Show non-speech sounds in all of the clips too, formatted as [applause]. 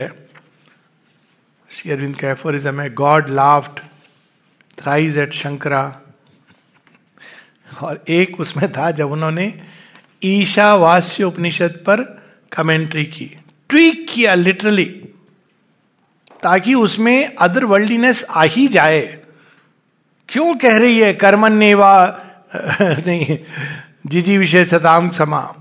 अरविंद का एफोरिज्म है God laughed thrice at Shankara और एक उसमें था जब उन्होंने ईशावास्य उपनिषद पर कमेंट्री की। ट्वीक किया लिटरली ताकि उसमें अदर वर्ल्डीनेस आ ही जाए। क्यों कह रही है कर्मन नेवा [laughs] नहीं जिजी विशेषताम समा।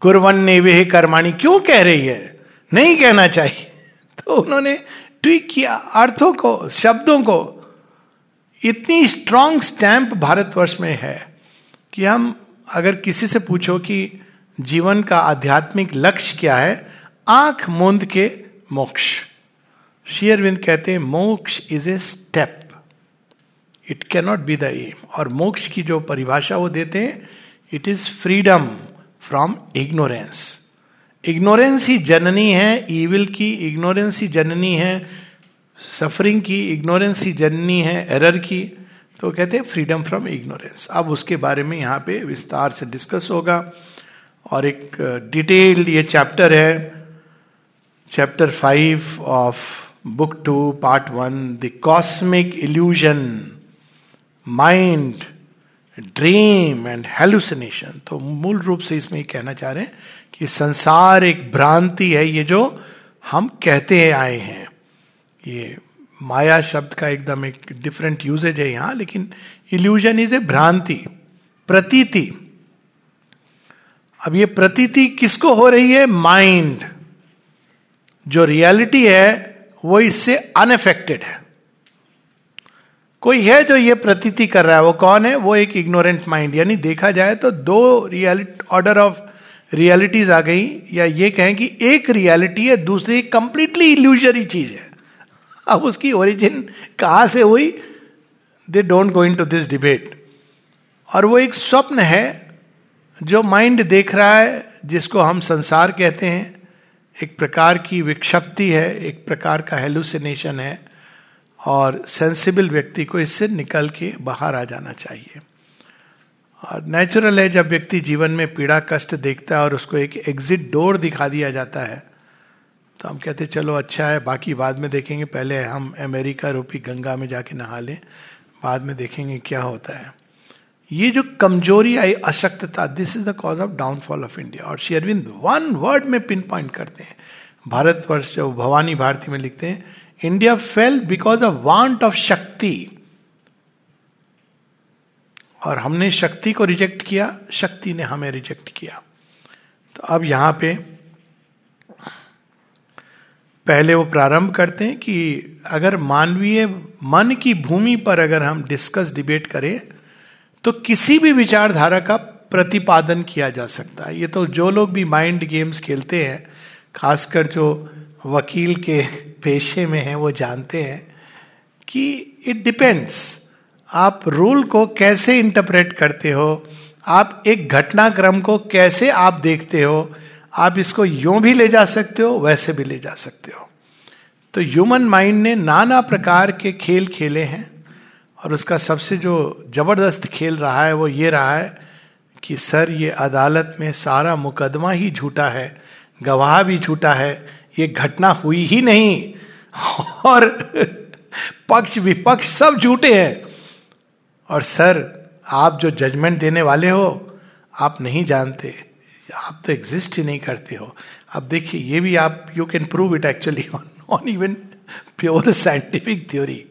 कुरवन नेवे कर्माणी, क्यों कह रही है? नहीं कहना चाहिए। तो उन्होंने ट्वीक किया, अर्थों को, शब्दों को। इतनी स्ट्रांग स्टैंप भारतवर्ष में है कि हम अगर किसी से पूछो कि जीवन का आध्यात्मिक लक्ष्य क्या है, आँख मूंद के मोक्ष। शेयरविंद कहते हैं, मोक्ष is a step it cannot be the aim और मोक्ष की जो परिभाषा वो देते हैं it is freedom from ignorance ignorance ही जननी है ईविल की इग्नोरेंस ही जननी है सफरिंग की इग्नोरेंस ही जननी है एरर की। तो कहते हैं फ्रीडम फ्रॉम इग्नोरेंस अब उसके बारे में यहाँ पे विस्तार से डिस्कस होगा। और एक डिटेल्ड ये चैप्टर है। Chapter five of book two part one the cosmic illusion mind dream and hallucination तो मूल रूप से इसमें कहना चाह रहे हैं कि संसार एक भ्रांति है, ये जो हम कहते हैं आए हैं। ये माया शब्द का एकदम एक डिफरेंट यूजेज है यहाँ, लेकिन इल्यूजन इज़ ए भ्रांति, प्रतीति। अब ये प्रतीति किसको हो रही है? माइंड जो रियलिटी है, वो इससे अनफेक्टेड है। कोई है जो ये प्रतीति कर रहा है, वो कौन है? वो एक इग्नोरेंट माइंड यानी देखा जाए तो दो रियलिटी ऑर्डर ऑफ़ रियलिटीज आ गई या ये कहें कि एक रियलिटी है, दूसरी कंप्लीटली इल्यूजरी चीज़ है। अब उसकी ओरिजिन कहाँ से हुई? They don't go into this debate और वो एक स्वप्न है जो माइंड देख रहा है, जिसको हम संसार कहते हैं। एक प्रकार की विक्षप्ति है, एक प्रकार का हेलुसिनेशन है। और सेंसिबल व्यक्ति को इससे निकल के बाहर आ जाना चाहिए। और नेचुरल है जब व्यक्ति जीवन में पीड़ा, कष्ट देखता है और उसको एक एग्जिट डोर दिखा दिया जाता है तो हम कहते चलो अच्छा है, बाकी बाद में देखेंगे, पहले हम अमेरिका रूपी गंगा में जाके नहा लें, बाद में देखेंगे क्या होता है. ये जो कमज़ोरी आई, अशक्तता this is the cause of downfall of India और शेयरविंद वन वर्ड में पिन पॉइंट करते हैं। भारतवर्ष जो भवानी भारती में लिखते हैं India fail because of want of शक्ति. और हमने शक्ति को रिजेक्ट किया, शक्ति ने हमें रिजेक्ट किया। तो अब यहाँ पे पहले वो प्रारंभ करते हैं कि अगर मानवीय मन की भूमि पर अगर हम डिस्कस डिबेट करें तो किसी भी विचारधारा का प्रतिपादन किया जा सकता है। ये तो जो लोग भी माइंड गेम्स खेलते हैं, खासकर जो वकील के [laughs] पेशे में हैं, वो जानते हैं कि इट डिपेंड्स आप रूल को कैसे इंटरप्रेट करते हो? आप एक घटनाक्रम को कैसे आप देखते हो? आप इसको यूँ भी ले जा सकते हो, वैसे भी ले जा सकते हो। तो ह्यूमन माइंड ने नाना प्रकार के खेल खेले हैं और उसका सबसे जो ज़बरदस्त खेल रहा है वो ये रहा है कि सर, ये अदालत में सारा मुकदमा ही झूठा है, गवाह भी झूठा है, ये घटना हुई ही नहीं। और पक्ष विपक्ष सब झूठे हैं। और सर, आप जो जजमेंट देने वाले हो, आप नहीं जानते। आप तो एग्जिस्ट ही नहीं करते हो। अब देखिए, ये भी आप you can prove it actually on even pure scientific theory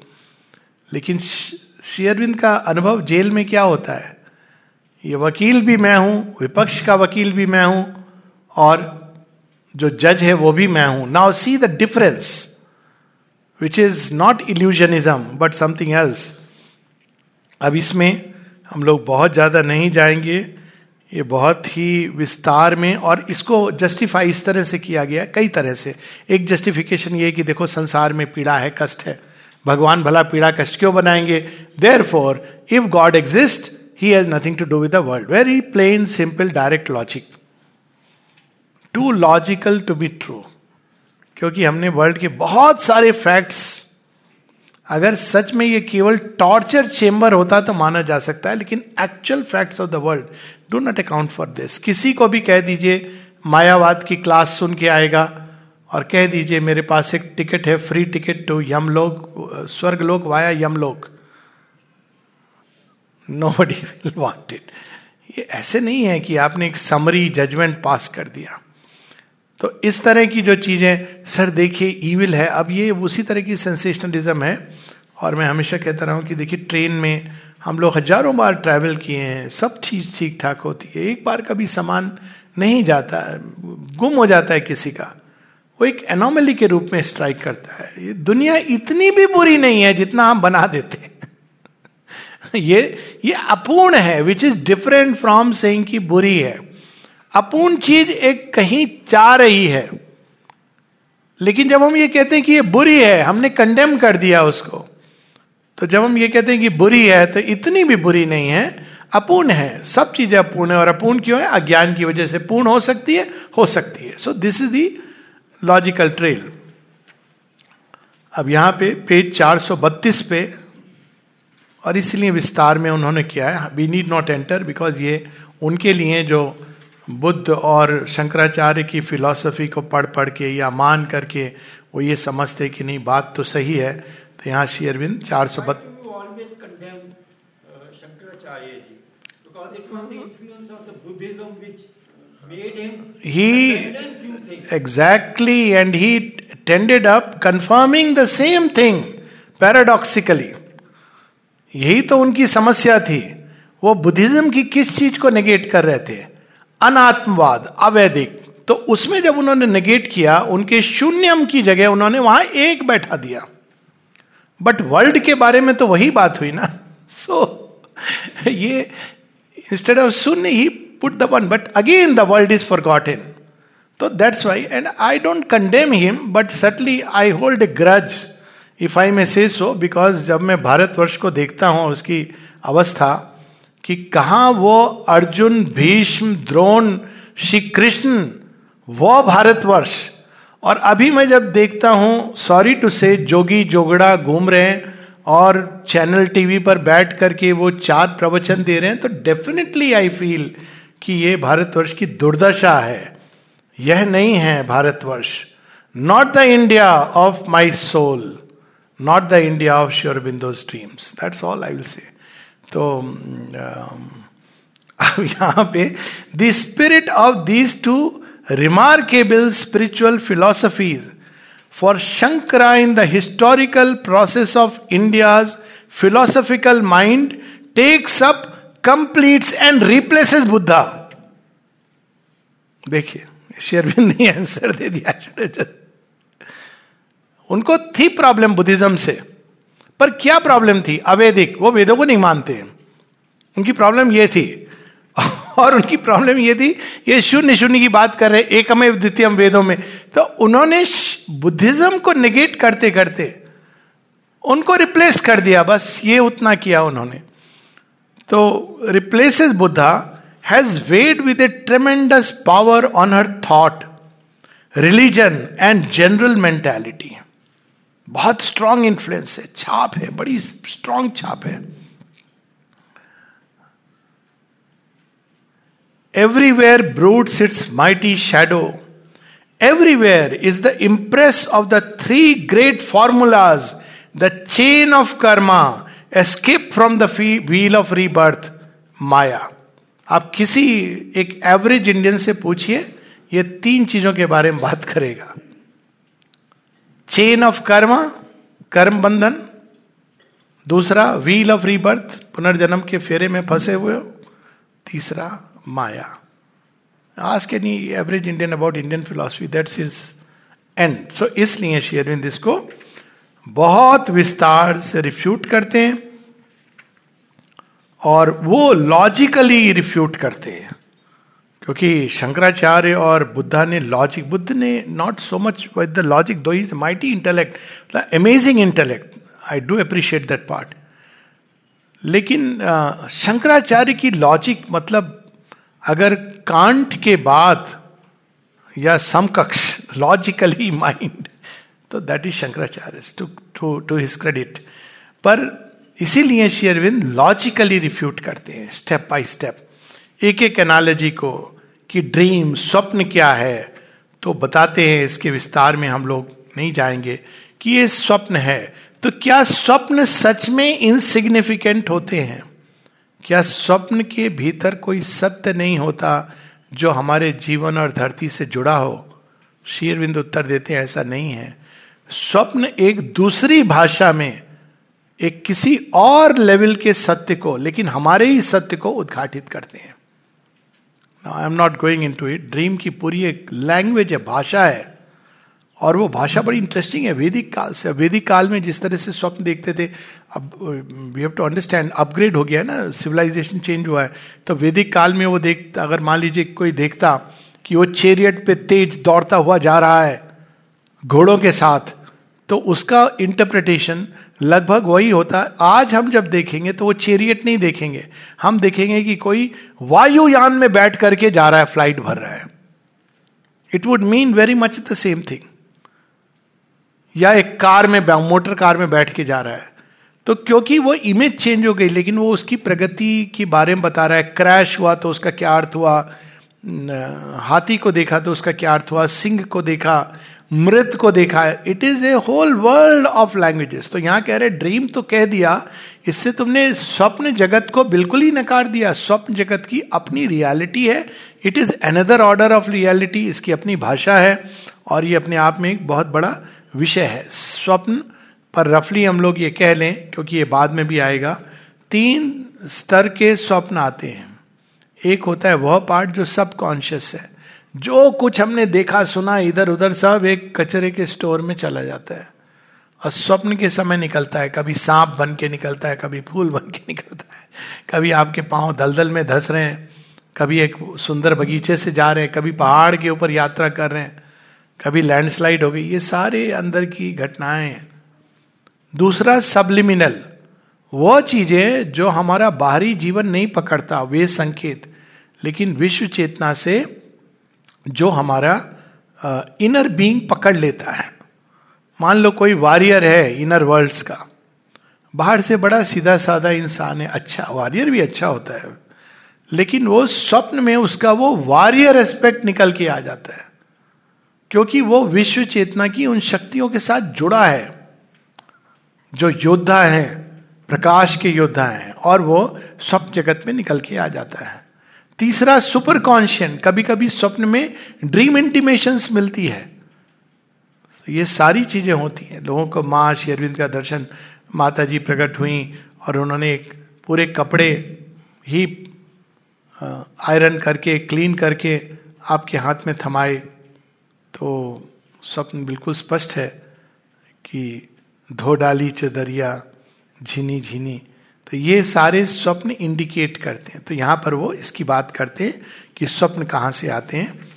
लेकिन शेयरविंद का अनुभव जेल में क्या होता है? ये वकील भी मैं हूँ, विपक्ष का वकील भी मैं हूँ, और जो जज है वो भी मैं हूँ। Now see the difference which is not illusionism but something else अब इसमें हम लोग बहुत ज़्यादा नहीं जाएँगे। ये बहुत ही विस्तार में और इसको जस्टिफाई इस तरह से किया गया, कई तरह से। एक जस्टिफिकेशन ये कि देखो, संसार में पीड़ा है, कष्ट है। भगवान भला पीड़ा, कष्ट क्यों बनाएँगे? Therefore if God exist he has nothing to do with the world very plain simple direct logic to logical to be true क्योंकि हमने वर्ल्ड के बहुत सारे फैक्ट्स अगर सच में ये केवल टॉर्चर चेम्बर होता तो माना जा सकता है, लेकिन actual facts of the world do not account for this किसी को भी कह दीजिए, मायावाद की क्लास सुन के आएगा और कह दीजिए, मेरे पास एक टिकट है free ticket to Yam Yamlok Swarg Lok via Yam Yamlok. Nobody will want it ये ऐसे नहीं है कि आपने एक समरी जजमेंट पास कर दिया। तो इस तरह की जो चीज़ें, सर, देखिए ईविल है। अब ये उसी तरह की सेंसेशनलिज्म है। और मैं हमेशा कहता रहा हूँ कि देखिए ट्रेन में हम लोग हज़ारों बार ट्रैवल किए हैं, सब चीज़ ठीक ठाक होती है। एक बार कभी सामान नहीं जाता है गुम हो जाता है किसी का। वो एक एनोमली के रूप में स्ट्राइक करता है। ये दुनिया इतनी भी बुरी नहीं है जितना हम बना देते हैं। [laughs] ये ये अपूर्ण है which is different from saying की बुरी है। अपूर्ण चीज़ एक कहीं जा रही है। लेकिन जब हम ये कहते हैं कि ये बुरी है, हमने कंडेम कर दिया उसको तो जब हम ये कहते हैं कि बुरी है तो इतनी भी बुरी नहीं है, अपूर्ण है। सब चीज़ें अपूर्ण है और अपूर्ण क्यों है? अज्ञान की वजह से पूर्ण हो सकती है, हो सकती है। So this is the logical trail अब यहाँ पे पेज 432 पे, और इसलिए विस्तार में उन्होंने किया है। We need not enter because ये उनके लिए जो बुद्ध और शंकराचार्य की फिलॉसफी को पढ़ पढ़ के या मान करके वो ये समझते कि नहीं बात तो सही है। तो यहाँ श्री अरविंद चार सौ बत्तीस he exactly and he tended up confirming the same thing paradoxically. यही तो उनकी समस्या थी। वो बुद्धिज्म की किस चीज़ को नेगेट कर रहे थे? अनात्मवाद अवैधिक। तो उसमें जब उन्होंने निगेट किया उनके शून्यम की जगह उन्होंने वहाँ एक बैठा दिया। बट वर्ल्ड के बारे में तो वही बात हुई ना। सो [laughs] so, ये instead of shunya he put the one but again the world is forgotten तो that's why and I don't condemn him but subtly I hold a grudge if I may say so because जब मैं भारतवर्ष को देखता हूँ उसकी अवस्था कि कहा वो अर्जुन, भीष्म, द्रोण श्री कृष्ण वो भारतवर्ष। और अभी मैं जब देखता हूँ सॉरी टू से जोगी जोगड़ा घूम रहे हैं और चैनल टीवी पर बैठ करके वो चार प्रवचन दे रहे हैं तो डेफिनेटली आई फील कि ये भारतवर्ष की दुर्दशा है। यह नहीं है Bharatvarsha. Not the India of my soul not the India of sure Aurobindo dreams that's all I will say तो [laughs] अब यहाँ पे the spirit of these two remarkable spiritual philosophies for Shankara in the historical process of India's philosophical mind takes up completes and replaces Buddha देखिए शेरविंद ने answer दे दिया उनको थी प्रॉब्लम बुद्धिज्म से। पर क्या प्रॉब्लम थी? अवैधिक वो वेदों को नहीं मानते। उनकी प्रॉब्लम ये थी। [laughs] और उनकी प्रॉब्लम ये थी, ये शून्य शून्य की बात कर रहे एकमेव द्वितीय वेदों में। तो उन्होंने बुद्धिज्म को निगेट करते करते उनको रिप्लेस कर दिया। बस ये उतना किया उन्होंने। तो replaces Buddha has weighed with a tremendous power on her thought religion and general mentality बहुत स्ट्रांग इंफ्लुएंस है, छाप है, बड़ी स्ट्रांग छाप है। Everywhere broods its mighty shadow everywhere is the impress of the three great formulas the chain of karma escape from the wheel of rebirth maya आप किसी एक एवरेज इंडियन से पूछिए, ये तीन चीज़ों के बारे में बात करेगा। चेन ऑफ़ कर्म कर्म बंधन दूसरा व्हील ऑफ़ रीबर्थ पुनर्जन्म के फेरे में फंसे हुए हो तीसरा माया आज के नहीं average Indian about Indian philosophy that's is and so इसलिए शेयरविंद इसको बहुत विस्तार से रिफ्यूट करते हैं और वो लॉजिकली रिफ्यूट करते हैं क्योंकि शंकराचार्य और बुद्धा ने लॉजिक बुद्ध ने not so much with the logic though is mighty intellect the amazing intellect I do appreciate that part लेकिन शंकराचार्य की लॉजिक मतलब अगर कांट के बाद या समकक्ष लॉजिकली माइंड [laughs] तो that is Shankaracharya to to to his credit पर इसीलिए श्री अरविंद लॉजिकली रिफ्यूट करते हैं स्टेप बाय स्टेप एक एक एनालॉजी को कि ड्रीम स्वप्न क्या है तो बताते हैं इसके विस्तार में हम लोग नहीं जाएँगे कि ये स्वप्न है। तो क्या स्वप्न सच में इनसिग्निफिकेंट होते हैं? क्या स्वप्न के भीतर कोई सत्य नहीं होता जो हमारे जीवन और धरती से जुड़ा हो? शेरविंद उत्तर देते हैं, ऐसा नहीं है। स्वप्न एक दूसरी भाषा में, एक किसी और लेवल के सत्य को, लेकिन हमारे ही सत्य को उद्घाटित करते हैं। I am not going into it dream की पूरी एक लैंग्वेज है भाषा है और वो भाषा बड़ी इंटरेस्टिंग है। वैदिक काल से वैदिक काल में जिस तरह से स्वप्न देखते थे, अब we have to understand upgrade हो गया है ना सिविलाइजेशन चेंज हुआ है। तो वैदिक काल में वो देखता अगर मान लीजिए कोई देखता कि वो चेरियट पे तेज दौड़ता हुआ जा रहा है, घोड़ों के साथ तो उसका इंटरप्रिटेशन लगभग वही होता। है आज हम जब देखेंगे तो वो चेरियट नहीं देखेंगे। हम देखेंगे कि कोई वायुयान में बैठ करके जा रहा है फ़्लाइट भर रहा है। It would mean very much the same thing या एक कार में मोटर कार में बैठ के जा रहा है। तो क्योंकि वो इमेज चेंज हो गई, लेकिन वो उसकी प्रगति के बारे में बता रहा है। क्रैश हुआ तो उसका क्या अर्थ हुआ? हाथी को देखा तो उसका क्या अर्थ हुआ? सिंह को देखा। मृत को देखा है। It is a whole world of languages तो यहाँ कह रहे ड्रीम तो कह दिया, इससे तुमने स्वप्न जगत को बिल्कुल ही नकार दिया। स्वप्न जगत की अपनी रियलिटी है। It is another order of reality इसकी अपनी भाषा है, और ये अपने आप में एक बहुत बड़ा विषय है। स्वप्न पर रफली हम लोग ये कह लें, क्योंकि ये बाद में भी आएगा, तीन स्तर के स्वप्न आते हैं। एक होता है वह पार्ट जो सब कॉन्शियस है। जो कुछ हमने देखा, सुना इधर उधर सब एक कचरे के स्टोर में चला जाता है। और स्वप्न के समय निकलता है, कभी सांप बन के निकलता है, कभी फूल बन के निकलता है, कभी आपके पाँव दलदल में धस रहे हैं, कभी एक सुंदर बगीचे से जा रहे हैं, कभी पहाड़ के ऊपर यात्रा कर रहे हैं, कभी लैंडस्लाइड हो गई, ये सारे अंदर की घटनाएँ हैं। दूसरा सबलिमिनल वो चीज़ें जो हमारा बाहरी जीवन नहीं पकड़ता, वे संकेत, लेकिन विश्व चेतना से जो हमारा इनर बीइंग पकड़ लेता है। मान लो कोई वॉरियर है इनर वर्ल्ड्स का। बाहर से बड़ा सीधा साधा इंसान है अच्छा वॉरियर भी अच्छा होता है। लेकिन वो स्वप्न में उसका वो वॉरियर एस्पेक्ट निकल के आ जाता है। क्योंकि वो विश्व चेतना की उन शक्तियों के साथ जुड़ा है। जो योद्धा है, प्रकाश के योद्धा हैं, और वो स्वप्न जगत में निकल के आ जाता है। तीसरा सुपर कॉन्शियन कभी कभी स्वप्न में ड्रीम इंटीमेशन मिलती है। तो ये सारी चीज़ें होती हैं। लोगों को माँ शेरविंद का दर्शन माता जी प्रकट हुई और उन्होंने एक पूरे कपड़े ही आयरन करके क्लीन करके आपके हाथ में थमाए। तो स्वप्न बिल्कुल स्पष्ट है कि धो डाली चदरिया झीनी झीनी तो ये सारे स्वप्न इंडिकेट करते हैं। तो यहाँ पर वो इसकी बात करते हैं कि स्वप्न कहाँ से आते हैं।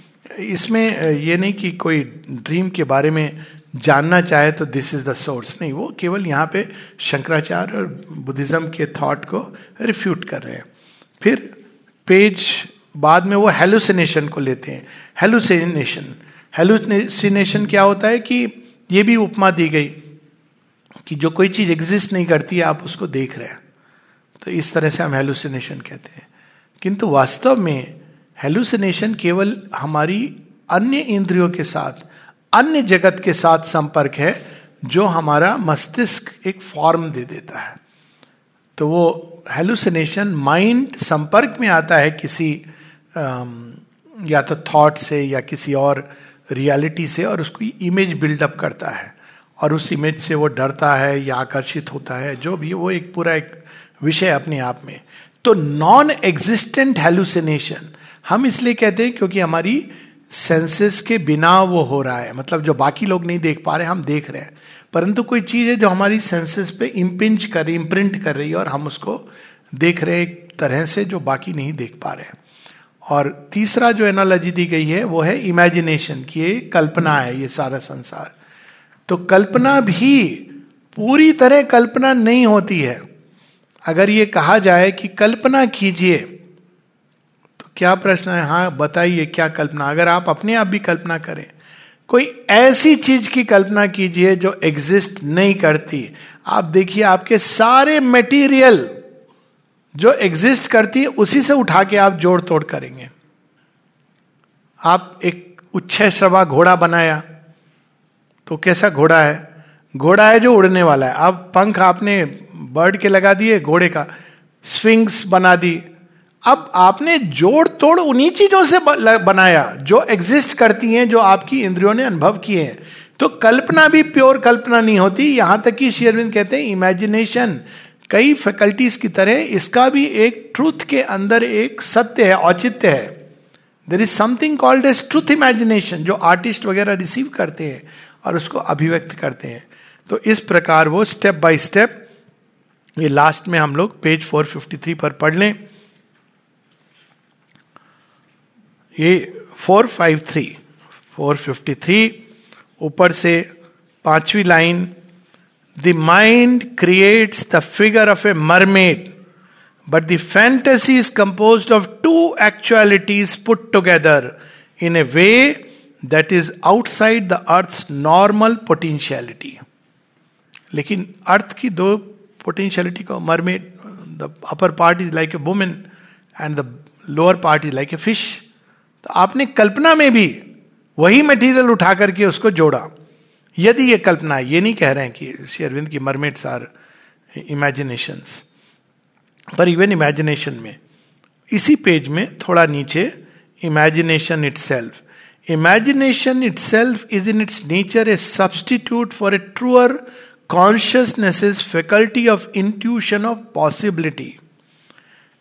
इसमें ये नहीं कि कोई ड्रीम के बारे में जानना चाहे तो दिस इज़ द सोर्स नहीं, वो केवल यहाँ पे शंकराचार्य और बुद्धिज्म के थॉट को रिफ्यूट कर रहे हैं। फिर पेज बाद में वो हेलुसिनेशन को लेते हैं। हेलुसिनेशन हेलुसिनेशन क्या होता है कि ये भी उपमा दी गई कि जो कोई चीज़ एग्जिस्ट नहीं करती आप उसको देख रहे हैं। तो इस तरह से हम हेलुसिनेशन कहते हैं। किंतु वास्तव में हेलुसिनेशन केवल हमारी अन्य इंद्रियों के साथ, अन्य जगत के साथ संपर्क है, जो हमारा मस्तिष्क एक फॉर्म दे देता है। तो वो हेलुसिनेशन माइंड संपर्क में आता है किसी या तो थॉट से या किसी और रियलिटी से और उसकी इमेज बिल्डअप करता है। और उस इमेज से वो डरता है या आकर्षित होता है, जो भी, वो एक पूरा एक विषय अपने आप में। तो नॉन एग्जिस्टेंट हेलुसिनेशन हम इसलिए कहते हैं क्योंकि हमारी सेंसेस के बिना वो हो रहा है। मतलब जो बाकी लोग नहीं देख पा रहे, हम देख रहे हैं। परंतु कोई चीज़ है जो हमारी सेंसेस पे इम्पिंच कर रही इम्प्रिंट कर रही है और हम उसको देख रहे हैं एक तरह से जो बाकी नहीं देख पा रहे और तीसरा जो एनालॉजी दी गई है, वो है इमेजिनेशन की ये कल्पना है, ये सारा संसार। तो कल्पना भी पूरी तरह कल्पना नहीं होती है। अगर ये कहा जाए कि कल्पना कीजिए तो क्या प्रश्न है? हाँ बताइए क्या कल्पना? अगर आप अपने आप भी कल्पना करें, कोई ऐसी चीज़ की कल्पना कीजिए जो एग्जिस्ट नहीं करती। आप देखिए, आपके सारे मटेरियल जो एग्जिस्ट करती है उसी से उठा के आप जोड़ तोड़ करेंगे। आप एक उच्छे श्रवा घोड़ा बनाया तो कैसा घोड़ा है? घोड़ा है जो उड़ने वाला है। अब पंख आपने बर्ड के लगा दिए, घोड़े का। स्विंग्स बना दी। अब आपने जोड़ तोड़ उन्हीं चीज़ों से बनाया, जो एग्जिस्ट करती हैं, जो आपकी इंद्रियों ने अनुभव किए हैं। तो कल्पना भी प्योर कल्पना नहीं होती। यहाँ तक कि शेरविंद कहते हैं इमेजिनेशन कई फैकल्टीज की तरह इसका भी एक ट्रूथ के अंदर एक सत्य है, औचित्य है। There is something called as truth imagination जो आर्टिस्ट वगैरह रिसीव करते हैं और उसको अभिव्यक्त करते हैं। तो इस प्रकार वो स्टेप बाय स्टेप ये लास्ट में हम लोग पेज 453 पर पढ़ लें। ये 453 453 ऊपर से पांचवी line the mind creates the figure of a mermaid but the fantasy is compose of two actualities put together in a way that is outside the earth normal potentiality लेकिन अर्थ की दो पोटेंशियलिटी को mermaid the upper part is like a woman and the lower part is like a fish तो आपने कल्पना में भी वही material उठा करके उसको जोड़ा। यदि ये कल्पना, ये नहीं कह रहे हैं कि श्री अरविंद की मरमेड्स आर इमेजिनेशन पर इवन इमेजिनेशन में, इसी पेज में थोड़ा नीचे imagination itself imagination itself is in its nature a substitute for a truer consciousness is faculty of intuition of possibility.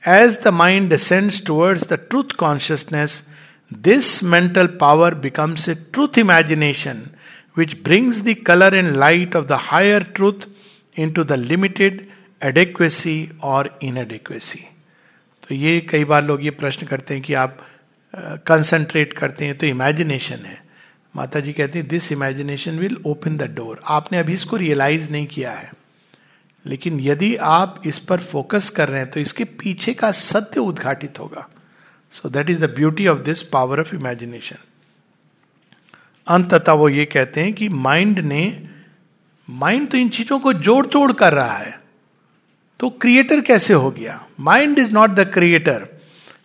As the mind descends towards the truth consciousness, this mental power becomes a truth imagination which brings the color and light of the higher truth into the limited adequacy or inadequacy. तो ये कई बार लोग ये प्रश्न करते हैं कि आप कंसंट्रेट uh, करते हैं तो इमेजिनेशन है माता जी कहती this imagination will open the door आपने अभी इसको रियलाइज़ नहीं किया है। लेकिन यदि आप इस पर फोकस कर रहे हैं तो इसके पीछे का सत्य उद्घाटित होगा। So that is the beauty of this power of imagination अंततः वो ये कहते हैं कि माइंड ने माइंड तो इन चीज़ों को जोड़ तोड़ कर रहा है। तो क्रिएटर कैसे हो गया? Mind is not the creator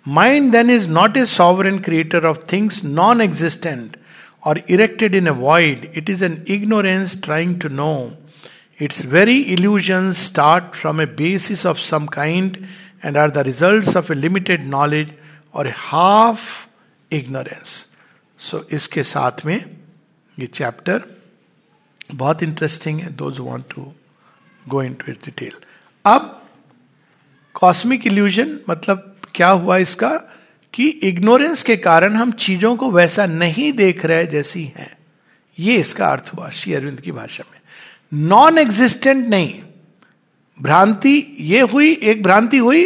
mind then is not a sovereign creator of things non existent or erected in a void, it is an ignorance trying to know. Its very illusions start from a basis of some kind and are the results of a limited knowledge or a half ignorance. So, इसके साथ में ये chapter बहुत interesting है those want to go into it detail अब cosmic illusion मतलब क्या हुआ इसका कि इग्नोरेंस के कारण हम चीज़ों को वैसा नहीं देख रहे जैसी हैं। ये इसका अर्थ हुआ श्री अरविंद की भाषा में। नॉन एग्जिस्टेंट नहीं। भ्रांति ये हुई, एक भ्रांति हुई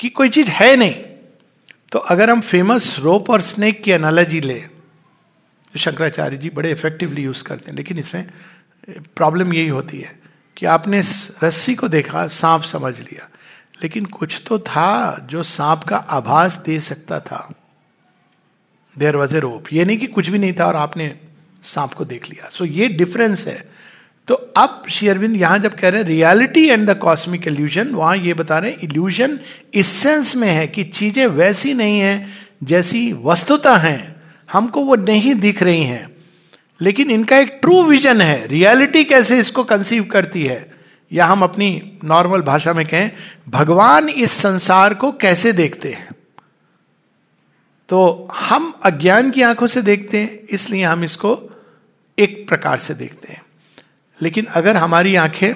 कि कोई चीज़ है नहीं। तो अगर हम फ़ेमस रोप और स्नेक की एनालॉजी ले तो शंकराचार्य जी बड़े इफेक्टिवली यूज़ करते हैं, लेकिन इसमें प्रॉब्लम यही होती है कि आपने रस्सी को देखा, सांप समझ लिया। लेकिन कुछ तो था जो सांप का आभास दे सकता था। देर वॉज़ ए रोप ये नहीं कि कुछ भी नहीं था और आपने सांप को देख लिया। सो so, ये डिफरेंस है। तो अब श्री अरविंद यहाँ जब कह रहे हैं reality and the cosmic illusion वहाँ ये बता रहे हैं इल्यूजन इस सेंस में है कि चीज़ें वैसी नहीं है जैसी वस्तुता हैं। हमको वो नहीं दिख रही हैं। लेकिन इनका एक ट्रू विजन है। रियलिटी कैसे इसको कंसीव करती है? या हम अपनी नॉर्मल भाषा में कहें, भगवान इस संसार को कैसे देखते हैं? तो हम अज्ञान की आँखों से देखते हैं, इसलिए हम इसको एक प्रकार से देखते हैं। लेकिन अगर हमारी आँखें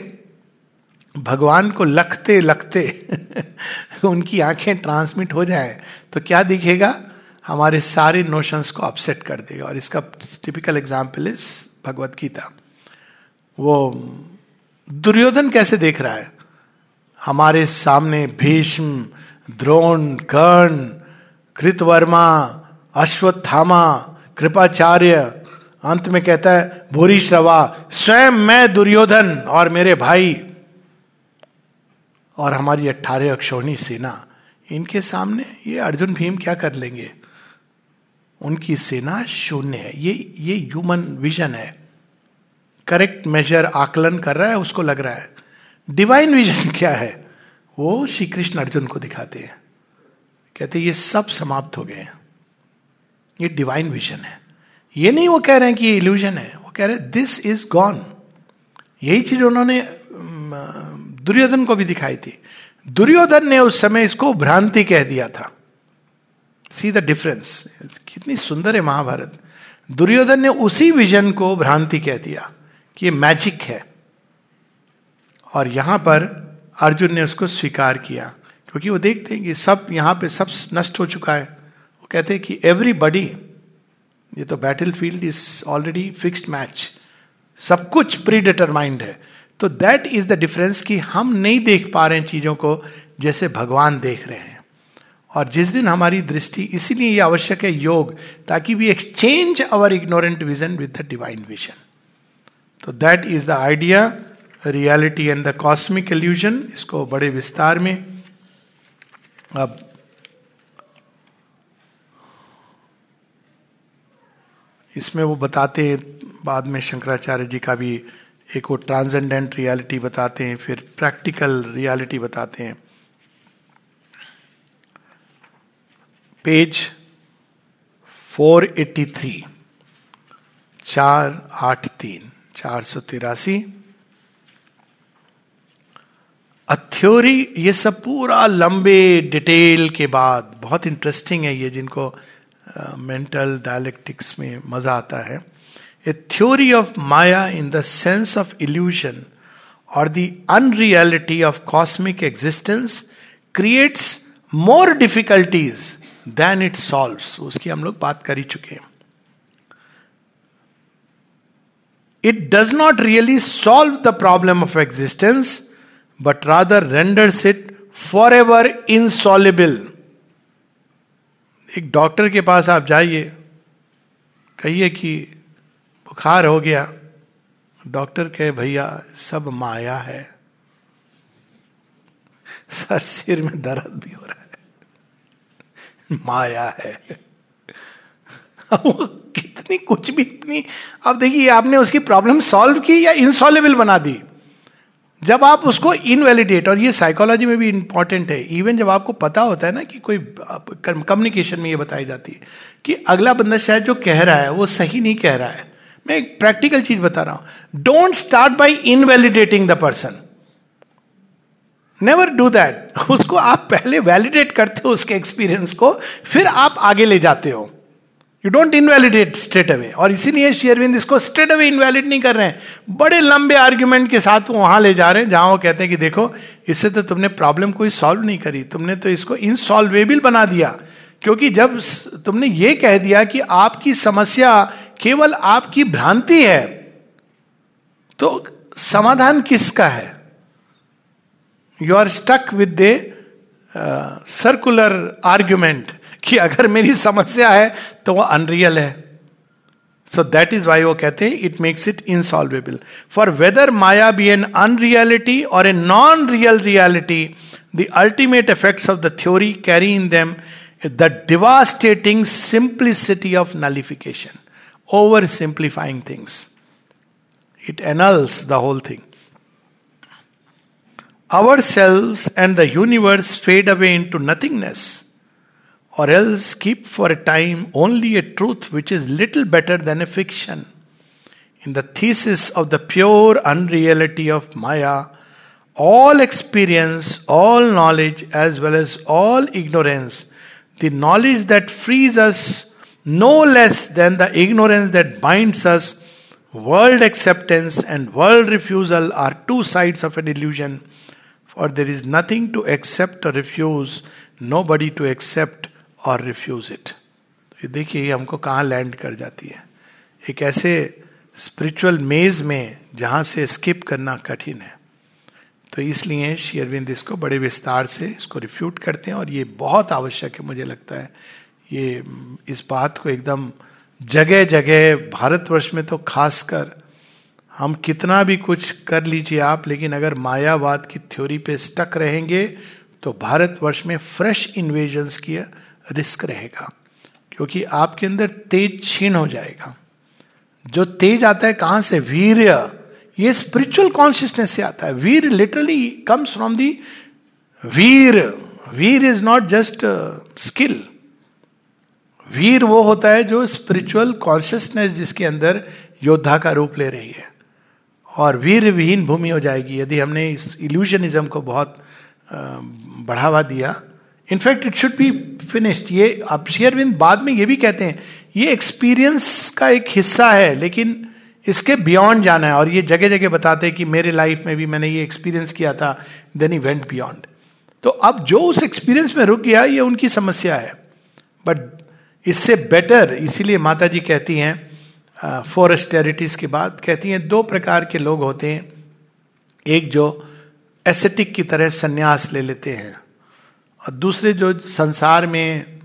भगवान को लखते लखते [laughs] उनकी आँखें ट्रांसमिट हो जाए तो क्या दिखेगा? हमारे सारे नोशंस को अपसेट कर देगा। और इसका typical example is Bhagavad Gita वो दुर्योधन कैसे देख रहा है? हमारे सामने भीष्म, द्रोण, कर्ण, कृतवर्मा, अश्वत्थामा, कृपाचार्य। अंत में कहता है, भूरी श्रवा, स्वयं मैं दुर्योधन और मेरे भाई और हमारी अट्ठारह अक्षोणी सेना। इनके सामने ये अर्जुन भीम क्या कर लेंगे? उनकी सेना शून्य है। ये ये ह्यूमन विजन है। करेक्ट मेजर आकलन कर रहा है, उसको लग रहा है। डिवाइन विजन [laughs] क्या है? वो श्री कृष्ण अर्जुन को दिखाते हैं। कहते ये सब समाप्त हो गए हैं। ये डिवाइन विजन है। ये नहीं वो कह रहे हैं कि ये इल्यूजन है। वो कह रहे हैं दिस इज़ गॉन यही चीज़ उन्होंने दुर्योधन को भी दिखाई थी। दुर्योधन ने उस समय इसको भ्रांति कह दिया था। सी द डिफरेंस कितनी सुंदर है महाभारत। दुर्योधन ने उसी विजन को भ्रांति कह दिया। कि ये मैजिक है। और यहाँ पर अर्जुन ने उसको स्वीकार किया, क्योंकि वो देखते हैं कि सब यहाँ पे सब नष्ट हो चुका है। वो कहते हैं कि एवरीबडी ये तो battlefield is already fixed match सब कुछ प्री डिटरमाइंड है। तो दैट इज़ द डिफरेंस कि हम नहीं देख पा रहे हैं चीज़ों को जैसे भगवान देख रहे हैं। और जिस दिन हमारी दृष्टि, इसीलिए ये आवश्यक है योग, ताकि we exchange our ignorant vision with the divine vision तो that is the idea reality and the cosmic illusion इसको बड़े विस्तार में। अब, इसमें वो बताते हैं, बाद में शंकराचार्य जी का भी एक वो ट्रांसेंडेंट रियलिटी बताते हैं, फिर प्रैक्टिकल रियलिटी बताते हैं। पेज 483 चार आठ तीन। चार सौ तिरासी। थ्योरी ये सब पूरा लंबे डिटेल के बाद बहुत इंटरेस्टिंग है ये जिनको मेंटल uh, डायलेक्टिक्स में मज़ा आता है। A theory of maya in the sense of illusion और the unreality of cosmic existence creates more difficulties than it solve उसकी हम लोग बात कर ही चुके हैं। It does not really solve the problem of existence but rather renders it forever insoluble एक डॉक्टर के पास आप जाइए, कहिए कि बुखार हो गया। डॉक्टर कहे, भैया, सब माया है। सर, सिर में दर्द भी हो रहा है। माया है। कितनी कुछ भी इतनी अब देखिए, आपने उसकी प्रॉब्लम सॉल्व की या इनसॉलेबल बना दी? जब आप उसको इनवैलिडेट और ये साइकोलॉजी में भी इंपॉर्टेंट है इवन जब आपको पता होता है ना कि कोई कम्युनिकेशन में ये बताई जाती है कि अगला बंदा शायद जो कह रहा है, वो सही नहीं कह रहा है। मैं एक प्रैक्टिकल चीज़ बता रहा हूँ। Don't start by invalidating the person never do that उसको आप पहले वैलिडेट करते हो उसके एक्सपीरियंस को, फिर आप आगे ले जाते हो। You don't invalidate straight away और इसीलिए शेयरविंद इसको स्ट्रेट अवे इनवैलिड नहीं कर रहे हैं। बड़े लंबे आर्ग्यूमेंट के साथ वो वहाँ ले जा रहे हैं, जहाँ वो कहते हैं कि देखो, इससे तो तुमने प्रॉब्लम कोई सॉल्व नहीं करी। तुमने तो इसको इनसॉल्वेबल बना दिया। क्योंकि जब तुमने ये कह दिया कि आपकी समस्या केवल आपकी भ्रांति है तो समाधान किसका है? You are stuck with the circular argument कि अगर मेरी समस्या है तो वो अनरियल है सो दैट इज़ वाई वो कहते हैं it makes it insolvable for whether maya be an unreality और a non real reality the ultimate effects of the theory carry in them the devastating simplicity of nullification oversimplifying things. It annuls the whole thing. Ourselves and the universe fade away into nothingness, or else keep for a time only a truth which is little better than a fiction. In the thesis of the pure unreality of Maya, all experience, all knowledge, as well as all ignorance, the knowledge that frees us no less than the ignorance that binds us, world acceptance and world refusal are two sides of an illusion. For there is nothing to accept or refuse, nobody to accept or refuse it. ये देखिए, ये हमको कहाँ land कर जाती है। एक ऐसे स्पिरिचुअल मेज में जहाँ से स्किप करना कठिन है। तो इसलिए शेयरविंद इसको बड़े विस्तार से इसको रिफ्यूट करते हैं और ये बहुत आवश्यक है, मुझे लगता है। ये, इस बात को एकदम जगह जगह भारतवर्ष में तो खासकर हम कितना भी कुछ कर लीजिए आप, लेकिन अगर मायावाद की थ्योरी पे स्टक रहेंगे तो भारतवर्ष में फ्रेश इन्वेजन्स की रिस्क रहेगा, क्योंकि आपके अंदर तेज छीन हो जाएगा। जो तेज आता है, कहाँ से? वीर ये स्पिरिचुअल कॉन्शियसनेस से आता है। Veer literally comes from the veer. Veer is not just skill वीर वो होता है जो स्पिरिचुअल कॉन्शियसनेस जिसके अंदर योद्धा का रूप ले रही है। और वीर विहीन भूमि हो जाएगी। यदि हमने इस इल्यूजनिज्म को बहुत बढ़ावा दिया in fact it should be finished ये अब शेयरविंद बाद में ये भी कहते हैं, ये एक्सपीरियंस का एक हिस्सा है, लेकिन इसके बियॉन्ड जाना है। और ये जगह जगह बताते हैं कि मेरे लाइफ में भी मैंने ये एक्सपीरियंस किया था देन ही वेंट बियॉन्ड तो अब जो उस एक्सपीरियंस में रुक गया, ये उनकी समस्या है। बट इससे बेटर इसीलिए माता जी कहती हैं फॉर स्टेरिटीज के बाद, कहती हैं, दो प्रकार के लोग होते हैं। एक जो एसेटिक की तरह संन्यास ले लेते हैं। और दूसरे जो संसार में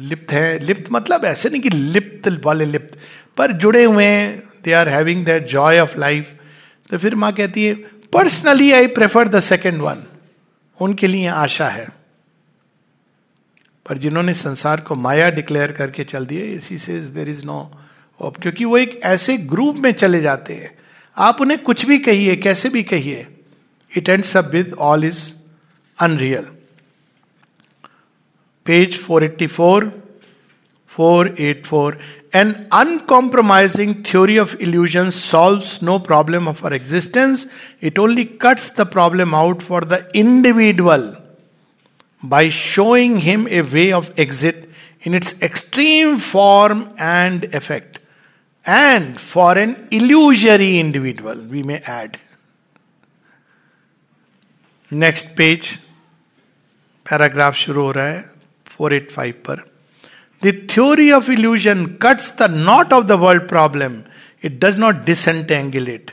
लिप्त है, लिप्त मतलब ऐसे नहीं कि लिप्त वाले लिप्त, पर जुड़े हुए हैं they are having that joy of life तो फिर माँ कहती है personally I prefer the second one उनके लिए आशा है। पर जिन्होंने संसार को माया डिक्लेयर करके चल दिए इसी से देर इज़ नो होप क्योंकि वो एक ऐसे ग्रुप में चले जाते हैं। आप उन्हें कुछ भी कहिए, कैसे भी कहिए इट एंड सब with all is unreal Page 484 484 An uncompromising theory of illusion solves no problem of our existence. It only cuts the problem out for the individual by showing him a way of exit in its extreme form and effect. And for an illusory individual, we may add. Next page, paragraph शुरू हो रहा है four eight five पर the theory of illusion cuts the knot of the world problem it does not disentangle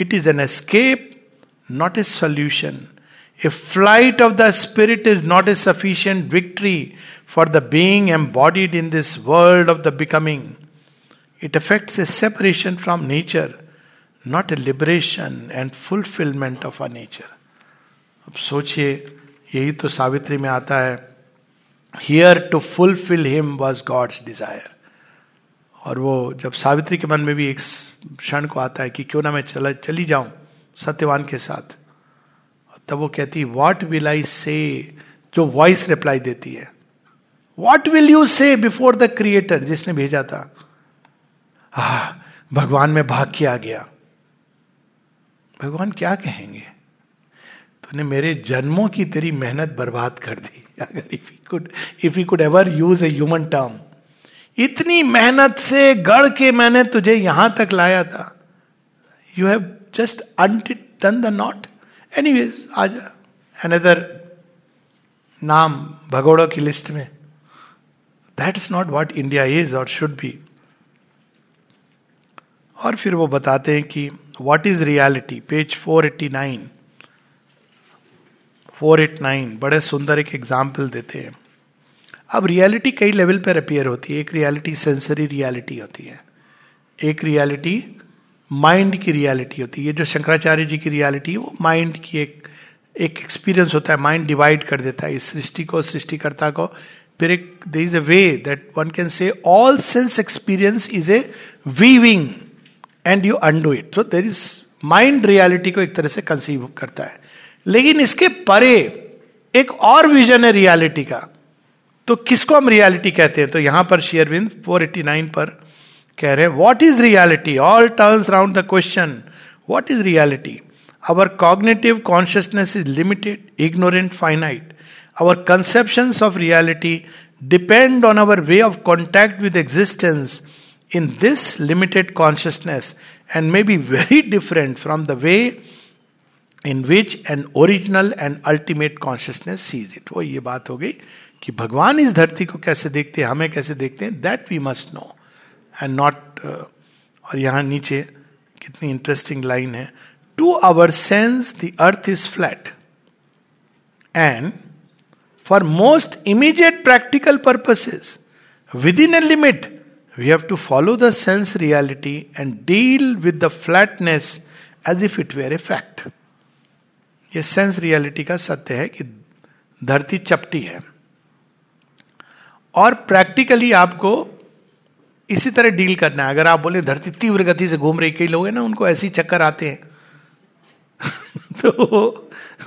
it is an escape not a solution a flight of the spirit is not a sufficient victory for the being embodied in this world of the becoming it effects a separation from nature not a liberation and fulfilment of a nature अब सोचिए, यही तो सावित्री में आता है। Here to fulfil him was God's desire और वो जब सावित्री के मन में भी एक क्षण को आता है कि क्यों ना मैं चला, चली जाऊँ सत्यवान के साथ। तब वो कहती वॉट विल आई से जो वॉइस रिप्लाई देती है। What will you say before the creator जिसने भेजा था। हा भगवान में भाग आ गया। भगवान क्या कहेंगे? तूने मेरे जन्मों की तेरी मेहनत बर्बाद कर दी अगर if could if you could ever use a human term इतनी मेहनत से गढ़ के मैंने तुझे यहाँ तक लाया था। You have just done the not any ways आज अनदर नाम भगोड़ों की लिस्ट में। That is not what India is और शुड बी और फिर वो बताते हैं कि what is reality page 489 four eight nine, बड़े सुंदर एक एग्ज़ाम्पल देते हैं। अब रियलिटी कई लेवल पर अपियर होती है। एक रियलिटी सेंसरी रियलिटी होती है। एक रियलिटी माइंड की रियलिटी होती है। ये जो शंकराचार्य जी की रियलिटी है वो माइंड की एक एक एक्सपीरियंस होता है। माइंड डिवाइड कर देता है। इस सृष्टि को, सृष्टिकर्ता को। फिर एक there is a way that one can say all sense experience is a weaving and you undo it so there is mind reality को एक तरह से कंसीव करता है। लेकिन इसके परे एक और विजन है रियालिटी का। तो किसको हम रियालिटी कहते हैं? तो यहाँ पर शेयरविंद 489 पर कह रहे हैं what is reality all turns round the question what is reality our cognitive consciousness is limited ignorant finite our conception of reality depend on our way of contact with existence in this limited consciousness and may be very different from the way in which an original and ultimate consciousness sees it वो ये बात हो गई कि भगवान इस धरती को कैसे देखते हैं, हमें कैसे देखते हैं that we must know and not और यहाँ नीचे कितनी इंटरेस्टिंग लाइन है to our sense the earth is flat and for most immediate practical purposes within a limit we have to follow the sense reality and deal with the flatness as if it were a fact ये sense reality का सत्य है कि धरती चपटी है। और practically आपको इसी तरह डील करना है। अगर आप बोले धरती तीव्र गति से घूम रही, कई लोग हैं ना, उनको ऐसी चक्कर आते हैं। [laughs] तो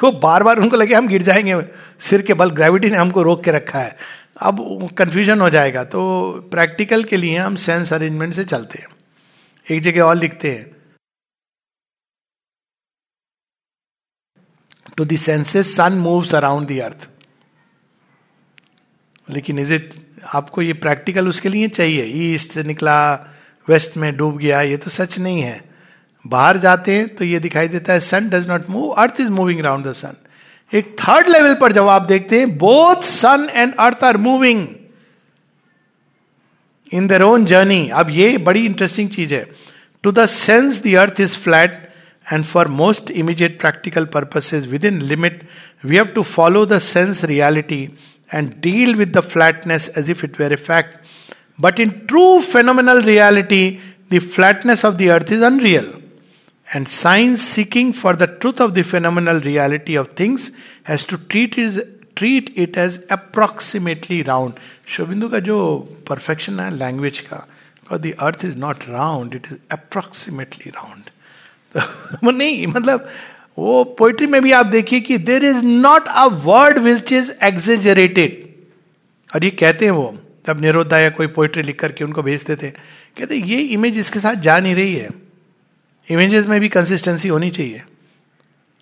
वो बार बार उनको लगे हम गिर जाएँगे। सिर के बल ग्रेविटी ने हमको रोक के रखा है। अब कंफ्यूजन हो जाएगा। तो प्रैक्टिकल के लिए हम सेंस अरेंजमेंट से चलते हैं। एक जगह और लिखते हैं। To the senses sun moves around the earth लेकिन इज़ इट आपको ये प्रैक्टिकल उसके लिए चाहिए? ईस्ट से निकला वेस्ट में डूब गया, ये तो सच नहीं है। बाहर जाते हैं तो ये दिखाई देता है sun does not move earth is moving around the sun एक थर्ड लेवल पर जब आप देखते हैं both sun and earth are moving in their own journey अब ये बड़ी इंटरेस्टिंग चीज़ है। To the sense the earth is flat And for most immediate practical purposes within limit we have to follow the sense reality and deal with the flatness as if it were a fact but in true phenomenal reality the flatness of the earth is unreal And science, seeking for the truth of the phenomenal reality of things, has to treat it, treat it as approximately round. शोबिंदु का जो perfection है language का the earth is not round it is approximately round [laughs] वो नहीं मतलब वो poetry में भी आप देखिए कि there is not a word which is exaggerated और ये कहते हैं वो, जब निरोधा या कोई पोइट्री लिख करके उनको भेजते थे कहते ये इमेज इसके साथ जा नहीं रही है। इमेजेस में भी कंसिस्टेंसी होनी चाहिए।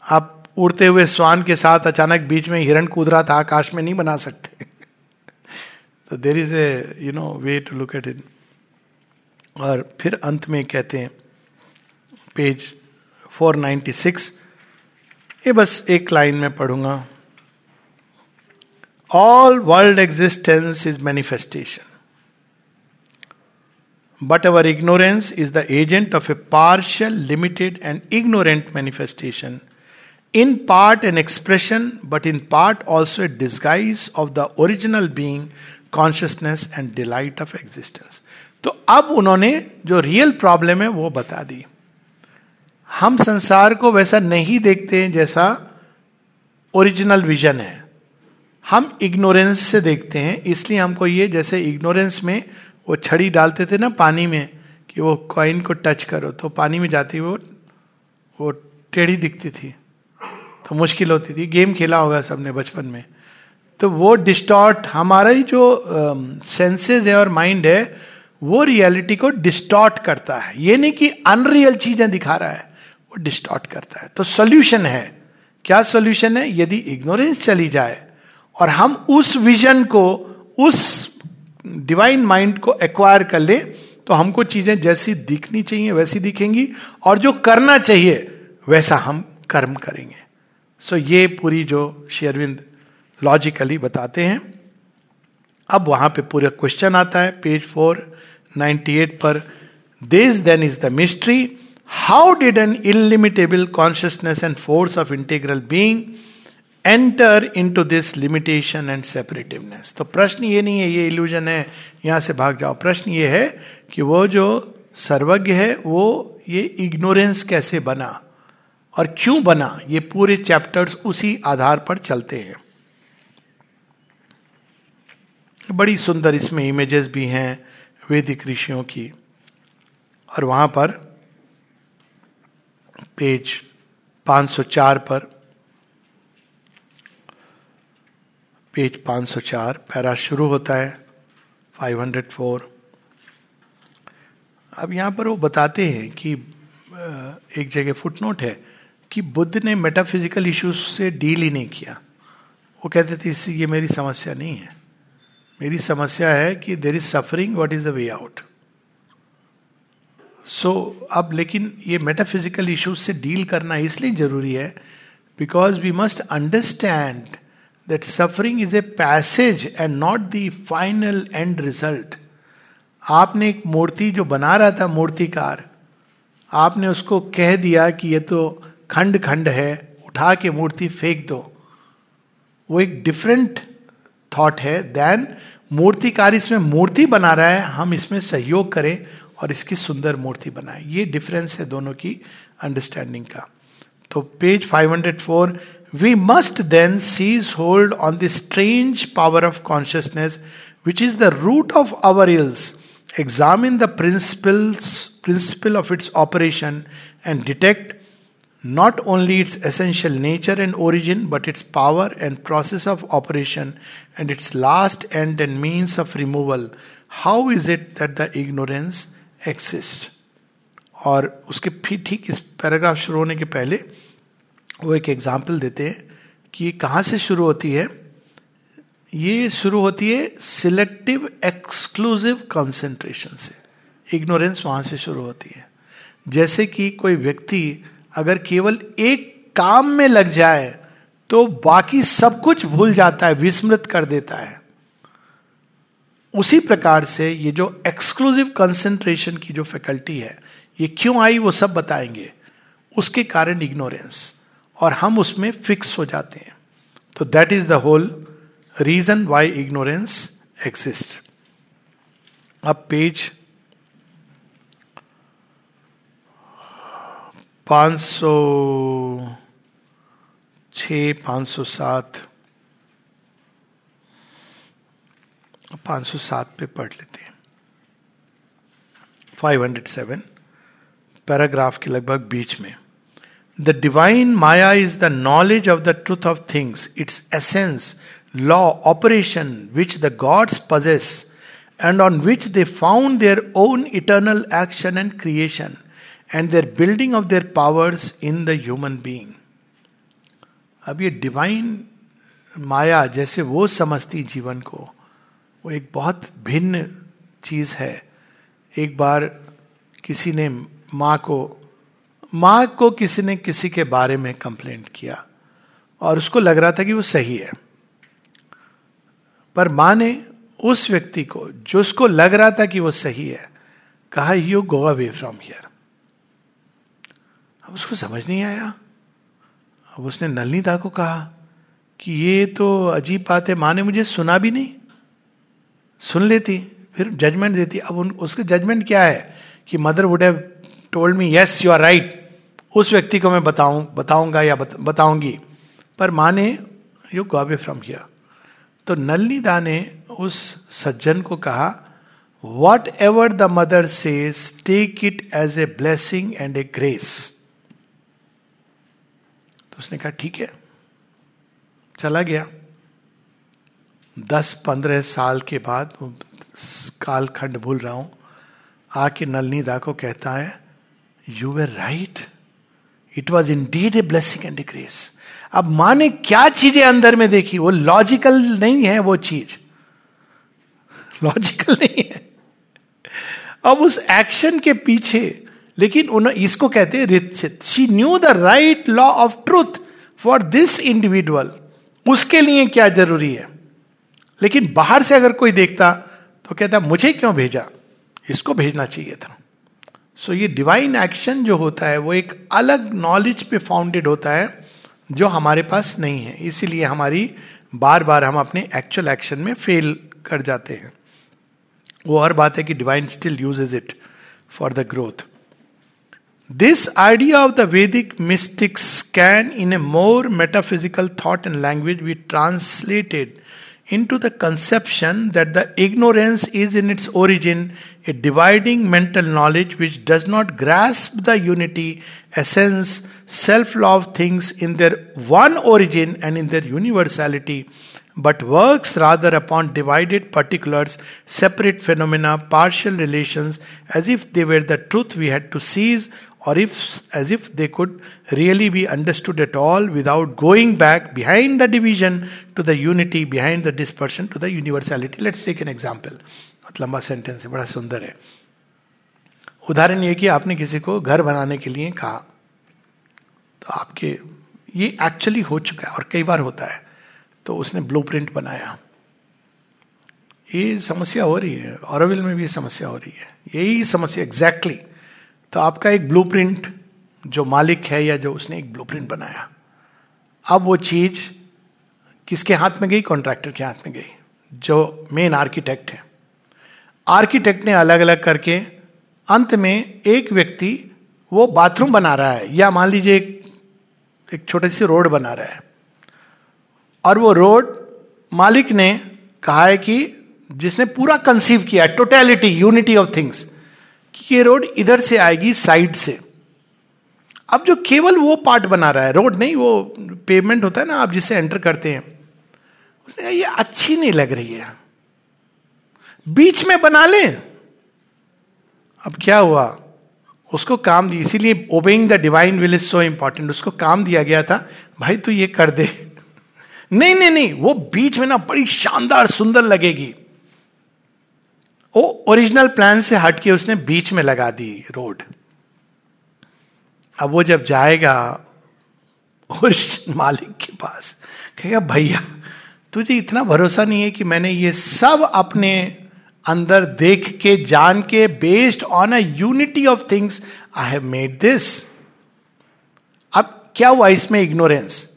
आप उड़ते हुए स्वान के साथ अचानक बीच में हिरण कूद रहा था, आकाश में नहीं बना सकते। [laughs] तो there is a you know way to look at it और फिर अंत में कहते हैं पेज 496 ये बस एक लाइन में पढ़ूँगा। All world existence is manifestation but our ignorance is the agent of a partial limited and ignorant manifestation in part an expression but in part also a disguise of the original being consciousness and delight of existence तो अब उन्होंने जो real problem है, वो बता दी। हम संसार को वैसा नहीं देखते हैं जैसा ओरिजिनल विजन है। हम इग्नोरेंस से देखते हैं इसलिए हमको ये जैसे इग्नोरेंस में वो छड़ी डालते थे ना पानी में कि वो कॉइन को टच करो तो पानी में जाती वो वो टेढ़ी दिखती थी तो मुश्किल होती थी। गेम खेला होगा सबने बचपन में। तो वो डिस्टॉर्ट हमारा ही जो सेंसेस uh, है और माइंड है वो रियलिटी को डिस्टॉर्ट करता है। ये नहीं कि अनरियल चीज़ें दिखा रहा है। डिस्टॉर्ट करता है। तो सोल्यूशन है। क्या सोल्यूशन है? यदि इग्नोरेंस चली जाए और हम उस विजन को, उस डिवाइन माइंड को एक्वायर कर ले तो हमको चीज़ें जैसी दिखनी चाहिए, वैसी दिखेंगी और जो करना चाहिए, वैसा हम कर्म करेंगे। सो so, ये पूरी जो शेरविंद लॉजिकली बताते हैं। अब वहाँ पे पूरा क्वेश्चन आता है पेज फोर नाइनटी एट पर this then is the mystery how did an illimitable consciousness and force of integral being enter into this limitation and separativeness तो प्रश्न ये नहीं है, ये इल्यूजन है, यहाँ से भाग जाओ। प्रश्न ये है कि वो जो सर्वज्ञ है, वो ये इग्नोरेंस कैसे बना और क्यों बना? ये पूरे चैप्टर्स उसी आधार पर चलते हैं। बड़ी सुंदर इसमें इमेजेस भी हैं, वैदिक ऋषियों की। और वहाँ पर पेज 504 पर, पेज 504 पैरा शुरू होता है 504 अब यहाँ पर वो बताते हैं कि एक जगह फुटनोट है कि बुद्ध ने मेटाफिजिकल इश्यूज़ से डील ही नहीं किया। वो कहते थे, इससे ये मेरी समस्या नहीं है। मेरी समस्या है कि there is suffering what is the way out so अब लेकिन ये मेटाफिजिकल इश्यूज़ से डील करना इसलिए ज़रूरी है because we must understand that suffering is a passage and not the final end result. आपने एक मूर्ति जो बना रहा था, मूर्तिकार, आपने उसको कह दिया कि ये तो खंड खंड है, उठा के मूर्ति फेंक दो वो एक डिफरेंट थॉट है देन मूर्तिकार इसमें मूर्ति बना रहा है, हम इसमें सहयोग करें और इसकी सुंदर मूर्ति बनाए ये डिफरेंस है दोनों की अंडरस्टैंडिंग का। तो page 504 we must then cease hold on the strange power of consciousness which is the root of our ills examine the principles principle of its operation and detect not only its essential nature and origin but its power and process of operation and its last end and means of removal how is it that the ignorance exists? और उसके फिर ठीक इस paragraph शुरू होने के पहले वो एक एग्ज़ाम्पल देते हैं कि ये कहाँ से शुरू होती है। ये शुरू होती है सिलेक्टिव एक्सक्लूसिव कंसेंट्रेशन से। इग्नोरेंस वहाँ से शुरू होती है। जैसे कि कोई व्यक्ति अगर केवल एक काम में लग जाए तो बाकी सब कुछ भूल जाता है, विस्मृत कर देता है। उसी प्रकार से ये जो एक्सक्लूसिव कंसेंट्रेशन की जो फैकल्टी है, ये क्यों आई, वो सब बताएँगे। उसके कारण इग्नोरेंस और हम उसमें फिक्स हो जाते हैं। तो that is the whole reason why ignorance exist अब पेज पाँच सौ छ, पाँच सौ सात। पाँच सौ सात पे पढ़ लेते हैं। फाइव हंड्रेड सेवन पैराग्राफ के लगभग बीच में। The divine Maya is the knowledge of the truth of things its essence law operation which the gods possess and on which they found their own eternal action and creation and their building of their powers in the human being अब ये divine माया जैसे वो समझती जीवन को वो एक बहुत भिन्न चीज़ है। एक बार किसी ने माँ को माँ को किसी ने किसी के बारे में कंप्लेंट किया और उसको लग रहा था कि वो सही है। पर माँ ने उस व्यक्ति को, जो उसको लग रहा था कि वो सही है, कहा you go away from here अब उसको समझ नहीं आया। अब उसने नलनीता को कहा कि, ये तो अजीब बात है, माँ ने मुझे सुना भी नहीं। सुन लेती फिर जजमेंट देती। अब उन उसके जजमेंट क्या है कि mother would have told me yes you are right उस व्यक्ति को मैं बताऊँ बताऊँगा या बत, बताऊँगी। पर माँ ने you go away from here तो नलनीदा ने उस सज्जन को कहा वॉट एवर द मदर से take it as a blessing and a grace तो उसने कहा ठीक है. चला गया। दस पंद्रह साल के बाद काल खंड भूल रहा हूँ, आके नलनी दा को कहता है you were right it was indeed a blessing and grace अब माँ ने क्या चीज़ें अंदर में देखी? वो लॉजिकल नहीं है वो चीज़। लॉजिकल नहीं है। अब उस एक्शन के पीछे, लेकिन उन्हें इसको कहते हैं she knew the right law of truth for this individual उसके लिए क्या ज़रूरी है? लेकिन बाहर से अगर कोई देखता तो कहता मुझे क्यों भेजा? इसको भेजना चाहिए था. सो so, ये डिवाइन एक्शन जो होता है वो एक अलग नॉलेज पे फाउंडेड होता है जो हमारे पास नहीं है। इसीलिए हमारी बार बार हम अपने एक्चुअल एक्शन में फेल कर जाते हैं। वो और बात है कि divine still uses it for the growth this idea of the Vedic mystics can, in a more metaphysical thought and language, be translated into the conception that the ignorance is in its origin a dividing mental knowledge which does not grasp the unity, essence, self love things in their one origin and in their universality, but works rather upon divided particulars, separate phenomena, partial relations, as if they were the truth we had to seize or if as if they could really be understood at all without going back behind the division to the unity, behind the dispersion to the universality. Let's take an example. बहुत लंबा sentence है बड़ा सुंदर है उदाहरण ये कि आपने किसी को घर बनाने के लिए कहा तो आपके ये एक्चुअली हो चुका है और कई बार होता है तो उसने ब्लूप्रिंट बनाया ये समस्या हो रही है औरविल में भी समस्या हो रही है यही समस्या एग्जैक्टली. तो आपका एक ब्लूप्रिंट जो मालिक है या जो उसने एक ब्लूप्रिंट बनाया। अब वो चीज़ किसके हाथ में गई? कॉन्ट्रैक्टर के हाथ में गई, जो मेन आर्किटेक्ट है। आर्किटेक्ट ने अलग अलग करके अंत में एक व्यक्ति वो बाथरूम बना रहा है, या मान लीजिए एक एक छोटी सी रोड बना रहा है। और वो रोड मालिक ने कहा है कि जिसने पूरा कंसीव किया टोटेलिटी यूनिटी ऑफ़ थिंग्स ये रोड इधर से आएगी, साइड से। अब जो केवल वो पार्ट बना रहा है, रोड नहीं, वो पेमेंट होता है ना, आप जिससे एंटर करते हैं, उसने कहा, ये अच्छी नहीं लग रही है। बीच में बना ले। अब क्या हुआ? उसको काम दी इसीलिए obeying the divine will is so important उसको काम दिया गया था, भाई तू ये कर दे। [laughs] नहीं नहीं नहीं, वो बीच में ना बड़ी शानदार, सुंदर लगेगी। वो ओरिजिनल प्लान से हटके उसने बीच में लगा दी रोड अब वो जब जाएगा मालिक के पास, कहेगा, भैया, तुझे इतना भरोसा नहीं है कि मैंने ये सब अपने अंदर देख के, जान के based on a unity of things I have made this अब क्या हुआ इसमें इग्नोरेंस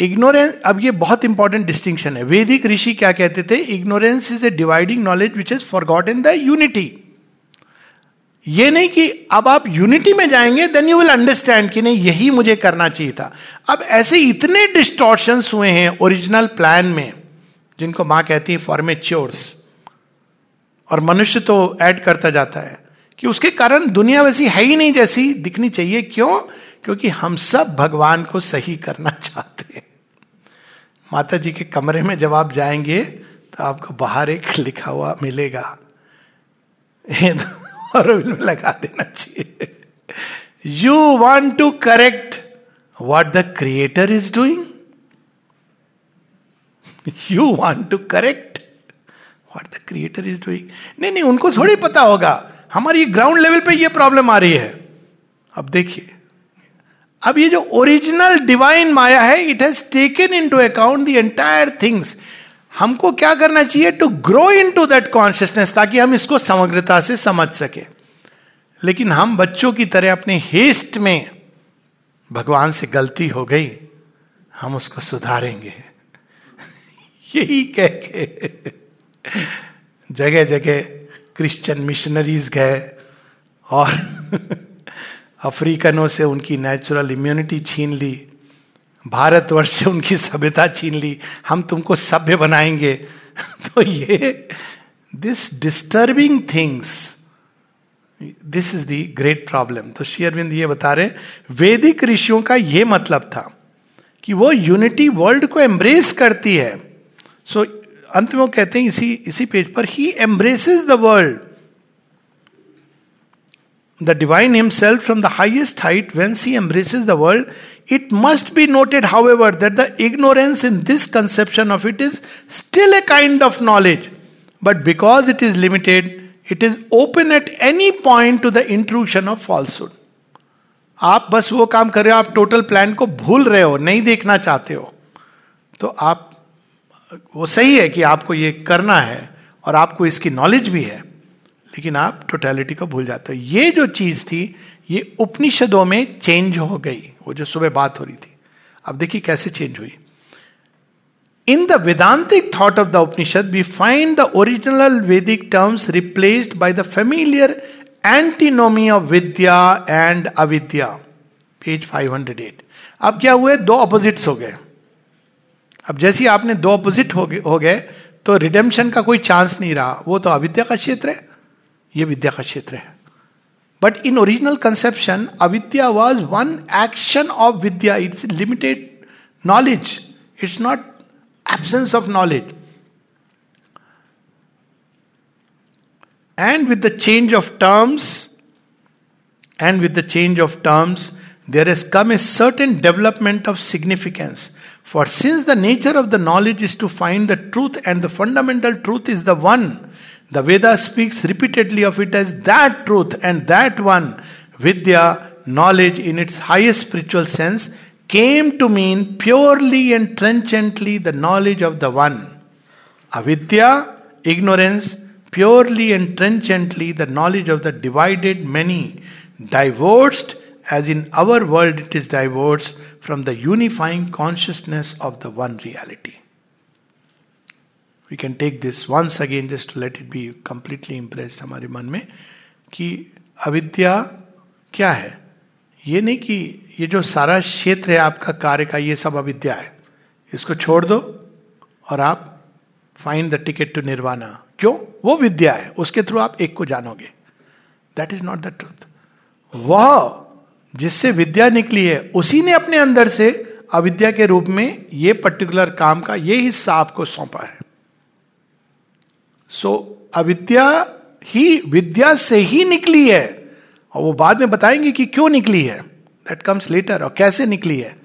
इग्नोरेंस अब ये बहुत इंपॉर्टेंट डिस्टिंक्शन है। वैदिक ऋषि क्या कहते थे? Ignorance is a dividing knowledge which is forgot in the unity ये नहीं कि अब आप यूनिटी में जाएँगे देन यू विल अंडरस्टैंड कि नहीं, यही मुझे करना चाहिए था। अब ऐसे इतने डिस्टॉर्शन हुए हैं ओरिजिनल प्लान में, जिनको माँ कहती है फॉर्मेच्योर्स और मनुष्य तो ऐड करता जाता है, कि उसके कारण दुनिया वैसी है ही नहीं जैसी दिखनी चाहिए। क्यों? क्योंकि हम सब भगवान को सही करना [laughs] चाहते हैं। माता जी के कमरे में जब आप जाएँगे तो आपको बाहर एक लिखा हुआ मिलेगा। और लगा देना चाहिए। You want to correct what the creator is doing you want to correct what the creator is doing नहीं नहीं, उनको थोड़ी पता होगा। हमारी ग्राउंड लेवल पे ये प्रॉब्लम आ रही है। अब देखिए अब ये जो ओरिजिनल डिवाइन माया है it has taken into account the entire things हमको क्या करना चाहिए? To grow into that consciousness ताकि हम इसको समग्रता से समझ सके। लेकिन हम बच्चों की तरह अपने हेस्ट में भगवान से गलती हो गई, हम उसको सुधारेंगे। [laughs] यही कह के जगह जगह क्रिश्चियन मिशनरीज गए और [laughs] अफ्रीकनों से उनकी नेचुरल इम्यूनिटी छीन ली भारतवर्ष से उनकी सभ्यता छीन ली हम तुमको सभ्य बनाएँगे। [laughs] तो ये this disturbing things this is the great problem तो श्री अरविंद ये बता रहे वैदिक ऋषियों का यह मतलब था कि वो यूनिटी वर्ल्ड को एम्ब्रेस करती है। सो so, अंत में वो कहते हैं इसी इसी पेज पर ही embraces the world the divine himself from the highest height, whence he embraces the world, it must be noted, however, that the ignorance in this conception of it is still a kind of knowledge. But because it is limited, it is open at any point to the intrusion of falsehood. आप बस वो काम कर रहे हो आप total plan को भूल रहे हो नहीं देखना चाहते हो तो आप वो सही है कि आपको ये करना है और आपको इसकी नॉलेज भी है लेकिन आप टोटलिटी को भूल जाते हो। ये जो चीज़ थी, ये उपनिषदों में चेंज हो गई। वो जो सुबह बात हो रही थी। अब देखिए कैसे चेंज हुई। In the Vedantic thought of the Upanishad we find the original Vedic terms replaced by the familiar antinomy of Vidya and Avidya page 508 अब क्या हुए? दो ऑपोजिट्स हो गए। अब जैसे आपने दो ऑपोजिट हो गए तो रिडेम्पशन का कोई चांस नहीं रहा। वो तो अविद्या का क्षेत्र है। ये विद्या का क्षेत्र है। But in original conception Avidya was one action of Vidya. It's limited knowledge it's not absence of knowledge and with the change of terms and with the change of terms there is come a certain development of significance for since the nature of the knowledge is to find the truth and the fundamental truth is the one The Veda speaks repeatedly of it as that truth and that one, Vidya, knowledge in its highest spiritual sense, came to mean purely and trenchantly the knowledge of the one. Avidya, ignorance, purely and trenchantly the knowledge of the divided many, divorced as in our world it is divorced from the unifying consciousness of the one reality. We can take this once again just let it be completely impressed हमारे मन में कि अविद्या क्या है? ये नहीं कि ये जो सारा क्षेत्र है आपका कार्य का, ये सब अविद्या है। इसको छोड़ दो और आप find the ticket to nirvana क्यों? वो विद्या है। उसके थ्रू आप एक को जानोगे। That is not the truth वह जिससे विद्या निकली है, उसी ने अपने अंदर से अविद्या के रूप में ये पर्टिकुलर काम का, ये हिस्सा आपको सौंपा है। सो so, अविद्या ही विद्या से ही निकली है। और वो बाद में बताएँगे कि क्यों निकली है। दैट कम्स लेटर और कैसे निकली है।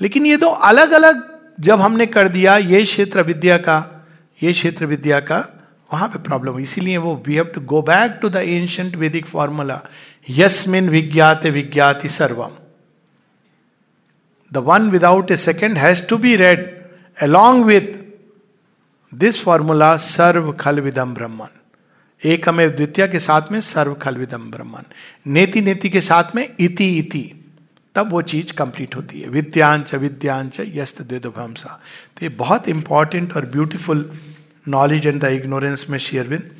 लेकिन ये दो अलग अलग जब हमने कर दिया ये क्षेत्र विद्या का ये क्षेत्र विद्या का वहाँ पे प्रॉब्लम इसीलिए वो we have to go back to the ancient Vedic formula यस्मिन विज्ञात विज्ञाति सर्वम the one without a second has to be read along with this formula सर्व खल विदम ब्रह्मन एकमेव द्वितीय के साथ में सर्व खल विदम ब्रह्मन नेति नेति के साथ में इति इति तब वो चीज़ कंप्लीट होती है विद्यांच विद्यांच यस्त द्विदुभंसा तो ये बहुत इंपॉर्टेंट और beautiful knowledge and the ignorance में शेयरविंद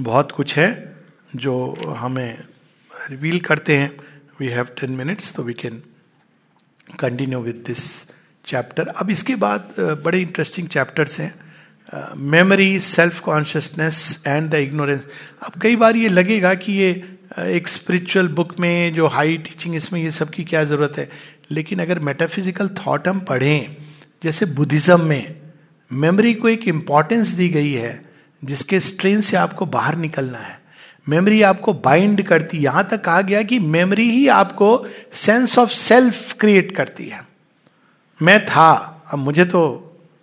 बहुत कुछ है जो हमें रिवील करते हैं वी हैव टेन मिनट्स तो we can continue with this chapter अब इसके बाद बड़े इंटरेस्टिंग चैप्टर्स हैं। Memory self consciousness and the ignorance अब कई बार ये लगेगा कि ये एक स्पिरिचुअल बुक में जो हाई टीचिंग इसमें ये सब की क्या ज़रूरत है। लेकिन अगर मेटाफिजिकल थॉट हम पढ़ें, जैसे बुद्धिज्म में मेमोरी को एक इम्पॉर्टेंस दी गई है, जिसके स्ट्रेन से आपको बाहर निकलना है। मेमोरी आपको बाइंड करती यहाँ तक कहा गया कि मेमोरी ही आपको सेंस ऑफ़ सेल्फ क्रिएट करती है। मैं था, अब मुझे तो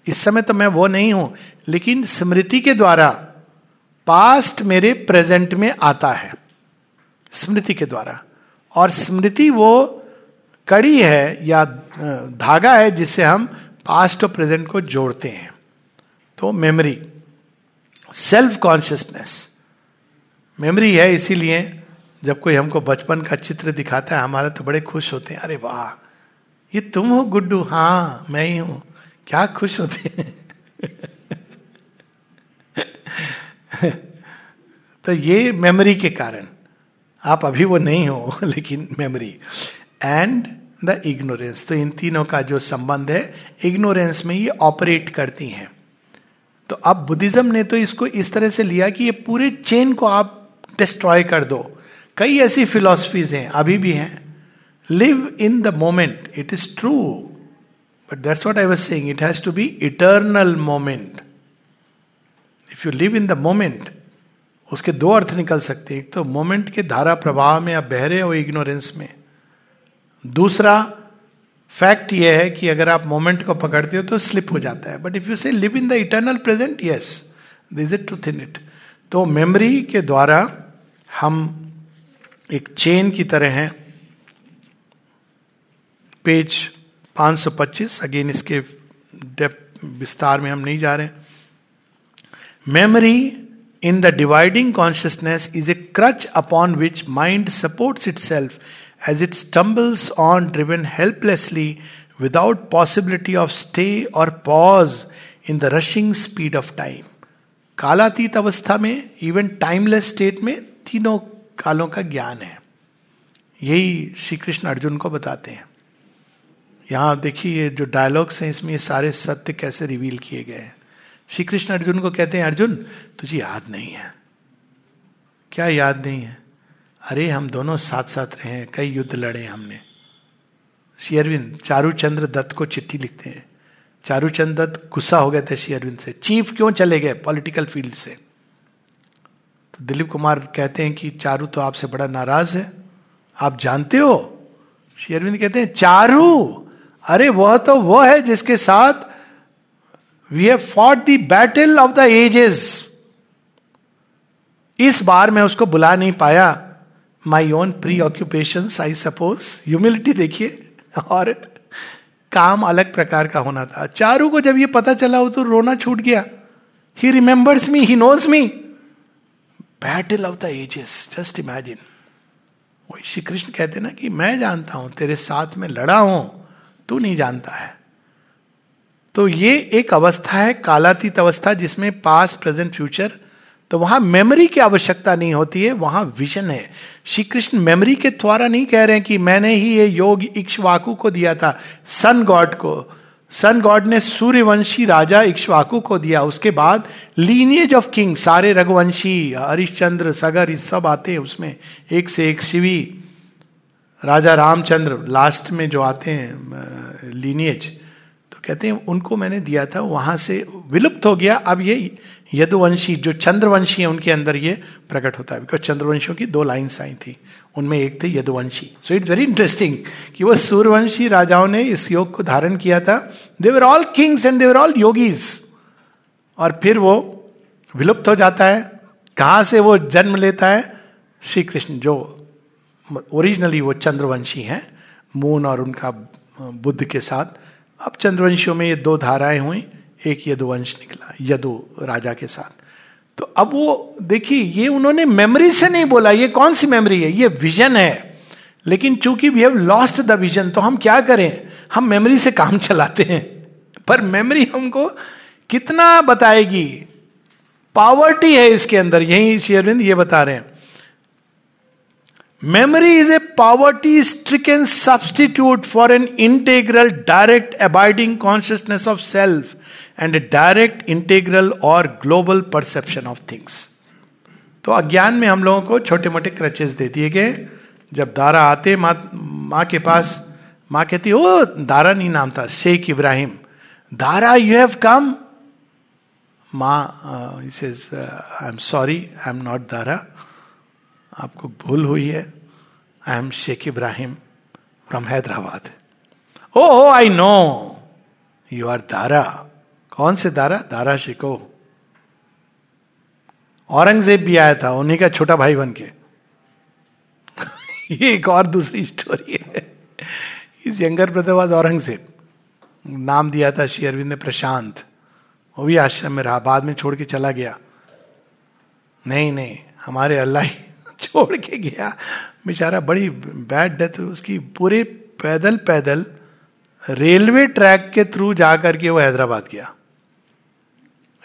इस समय तो मैं वो नहीं हूँ, लेकिन स्मृति के द्वारा पास्ट मेरे प्रेजेंट में आता है, स्मृति के द्वारा। और स्मृति वो कड़ी है या धागा है जिससे हम पास्ट और प्रेजेंट को जोड़ते हैं। तो मेमोरी सेल्फ कॉन्शियसनेस मेमोरी है इसीलिए जब कोई हमको बचपन का चित्र दिखाता है, हमारे तो बड़े खुश होते हैं, अरे वाह ये तुम हो गुड्डू? हाँ मैं ही हूँ। क्या खुश होते हैं? तो ये मेमोरी के कारण। आप अभी वो नहीं हो, लेकिन मेमोरी एंड द इग्नोरेंस तो इन तीनों का जो संबंध है इग्नोरेंस में ये ऑपरेट करती हैं। तो अब बुद्धिज्म ने तो इसको इस तरह से लिया कि ये पूरे चेन को आप डिस्ट्रॉय कर दो। कई ऐसी फिलोसफीज हैं, अभी भी हैं live in the moment it is true but that's what I was saying it has to be eternal moment if you live in the moment उसके दो अर्थ निकल सकते हैं। एक तो मोमेंट के धारा प्रवाह में आप बहरे हो इग्नोरेंस में। दूसरा फैक्ट यह है कि अगर आप मोमेंट को पकड़ते हो तो स्लिप हो जाता है। But if you say live in the eternal present yes this is truth in it तो मेमोरी के द्वारा हम एक चेन की तरह हैं। पेज 525 अगेन इसके डेप्थ विस्तार में हम नहीं जा रहे memory in the dividing consciousness is a crutch upon which mind supports itself as it stumbles on driven helplessly without possibility of stay or pause in the rushing speed of time कालातीत अवस्था में even timeless state में, तीनों कालों का ज्ञान है। यही श्री कृष्ण अर्जुन को बताते हैं। यहाँ देखिए ये जो डायलॉग्स हैं, इसमें ये सारे सत्य कैसे रिवील किए गए हैं? श्री कृष्ण अर्जुन को कहते हैं, अर्जुन, तुझे याद नहीं है। क्या याद नहीं है? अरे, हम दोनों साथ साथ रहे हैं, कई युद्ध लड़े हमने। श्री अरविंद, चारूचंद्र दत्त को चिट्ठी लिखते हैं। चारूचंद दत्त गुस्सा हो गए थे श्री अरविंद से। चीफ क्यों चले गए पॉलिटिकल फ़ील्ड से? तो दिलीप कुमार कहते हैं कि, चारू तो आपसे बड़ा नाराज़ है। आप जानते हो? श्री अरविंद कहते हैं, चारू! अरे वह तो वह है जिसके साथ we have fought the battle of the ages इस बार मैं उसको बुला नहीं पाया. My own preoccupation I suppose humility देखिए. और काम अलग प्रकार का होना था. चारू को जब ये पता चला हो तो रोना छूट गया. He remembers me he knows me battle of the ages just imagine वही श्री कृष्ण कहते ना कि मैं जानता हूँ, तेरे साथ में लड़ा हूँ. तू नहीं जानता है। तो ये एक अवस्था है, कालातीत अवस्था, जिसमें पास्ट प्रेजेंट फ्यूचर तो वहाँ मेमोरी की आवश्यकता नहीं होती है, वहाँ विजन है। श्री कृष्ण मेमोरी के द्वारा नहीं कह रहे हैं कि मैंने ही ये योग इक्ष्वाकु को दिया था सन गॉड को। सन गॉड ने सूर्यवंशी राजा इक्ष्वाकु को दिया। उसके बाद लीनियज ऑफ़ किंग सारे रघुवंशी, हरिश्चंद्र, सगर, इस सब आते हैं उसमें, एक से एक शिवी। राजा रामचंद्र लास्ट में जो आते हैं लीनियज तो कहते हैं, उनको मैंने दिया था, वहाँ से विलुप्त हो गया, अब ये यदुवंशी, जो चंद्रवंशी है उनके अंदर ये प्रकट होता है बिकॉज़ चंद्रवंशियों की दो लाइन्स आई थी, उनमें एक थे Yaduvanshi. So it's very interesting कि वो सूर्यवंशी राजाओं ने इस योग को धारण किया था। They were all kings and they were all yogis और फिर वो विलुप्त हो जाता है। कहाँ से वो जन्म लेता है? श्री कृष्ण जो ओरिजिनली वो चंद्रवंशी हैं मून और उनका बुद्ध के साथ। अब चंद्रवंशियों में ये दो धाराएँ हुई, एक यदुवंश निकला, यदु राजा के साथ। तो अब वो, देखिए, ये उन्होंने मेमोरी से नहीं बोला, ये कौन सी मेमोरी है? ये विजन है। लेकिन चूँकि we have lost the vision तो हम क्या करें? हम मेमोरी से काम चलाते हैं। पर मेमोरी हमको कितना बताएगी? पावर्टी है इसके अंदर, यही शेरविंद ये बता रहे हैं। Memory is a poverty stricken substitute for an integral direct abiding consciousness of self and a direct integral और ग्लोबल परसेप्शन ऑफ़ थिंग्स तो अज्ञान में हम लोगों को छोटे मोटे क्रचेस दे दिए गए। जब दारा आते, माँ माँ के पास, माँ कहती, ओ, दारा नहीं नाम था, Sheikh Ibrahim. Dara you have come माँ I am sorry I am not Dara. आपको भूल हुई है। I am Sheikh Ibrahim from Hyderabad ओ हो I know you are Dara कौन से दारा दारा शिको औरंगज़ेब भी आया था, उन्हीं का छोटा भाई बन के। [laughs] ये एक और दूसरी स्टोरी है। इस यंगर ब्रदर वाज औरंगज़ेब। नाम दिया था श्री अरविंद ने प्रशांत। वो भी आश्रम में रहा, बाद में छोड़ के चला गया। नहीं नहीं, हमारे अल्लाह ही [laughs] छोड़ के गया। बेचारा बड़ी बैड डेथ उसकी पूरे पैदल पैदल रेलवे ट्रैक के थ्रू जा करके वो हैदराबाद गया।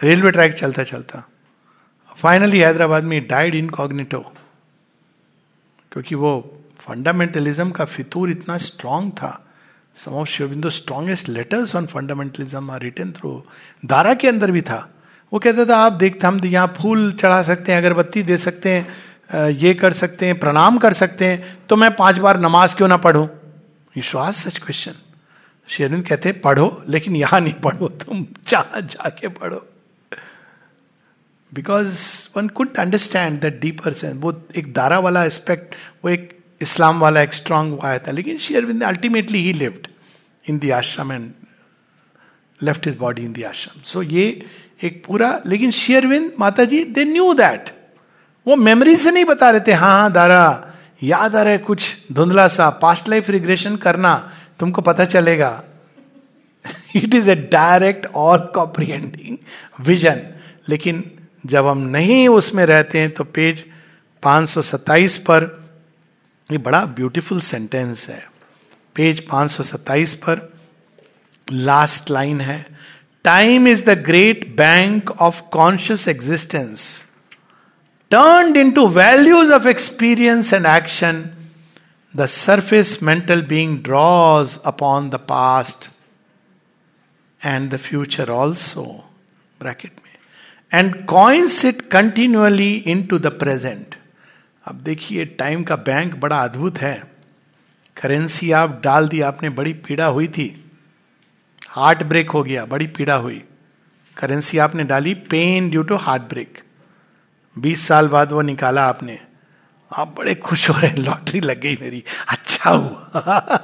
रेलवे ट्रैक चलता चलता। फाइनली हैदराबाद में डाइड इन कॉग्निटो क्योंकि वो फंडामेंटलिज्म का फितूर इतना स्ट्रांग था। Some of शिवबिंदु strongest letters on fundamentalism are written through Dara के अंदर भी था। वो कहता था, आप देखते, हम यहाँ फूल चढ़ा सकते हैं, अगरबत्ती दे सकते हैं ये कर सकते हैं, प्रणाम कर सकते हैं तो मैं पाँच बार नमाज़ क्यों ना पढ़ू? विश्वास सच क्वेश्चन शेरविंद कहते पढ़ो, लेकिन यहाँ नहीं पढ़ो, तुम जहाँ जाके पढ़ो. Because one could understand that deeper sense वो एक दारा वाला एस्पेक्ट वो एक इस्लाम वाला एक स्ट्रांग आया था। लेकिन शेयरविंद ultimately he lived in the ashram and left his body in the ashram so ये एक पूरा, लेकिन शेयरविंद Mata ji they knew that वो मेमोरी से नहीं बता रहे थे हाँ हाँ दारा, याद आ रहा है कुछ धुंधला सा पास्ट लाइफ रिग्रेशन करना, तुमको पता चलेगा। इट इज़ ए डायरेक्ट और कॉम्प्रिहेंडिंग विजन लेकिन जब हम नहीं उसमें रहते हैं तो पेज 527 पर, ये बड़ा ब्यूटीफुल सेंटेंस है। पेज 527 पर लास्ट लाइन है time is the great bank of conscious existence into values of experience and action the surface mental being draws upon the past and the future also bracket and coins it continuously into the present अब देखिए time का bank बड़ा अद्भुत है। Currency आप डाल दी, आपने बड़ी पीड़ा हुई थी। हार्ट ब्रेक हो गया, बड़ी पीड़ा हुई। करेंसी आपने डाली pain due to heart break बीस साल बाद वो निकाला आपने। आप बड़े खुश हो रहे लॉटरी लग गई मेरी। अच्छा हुआ।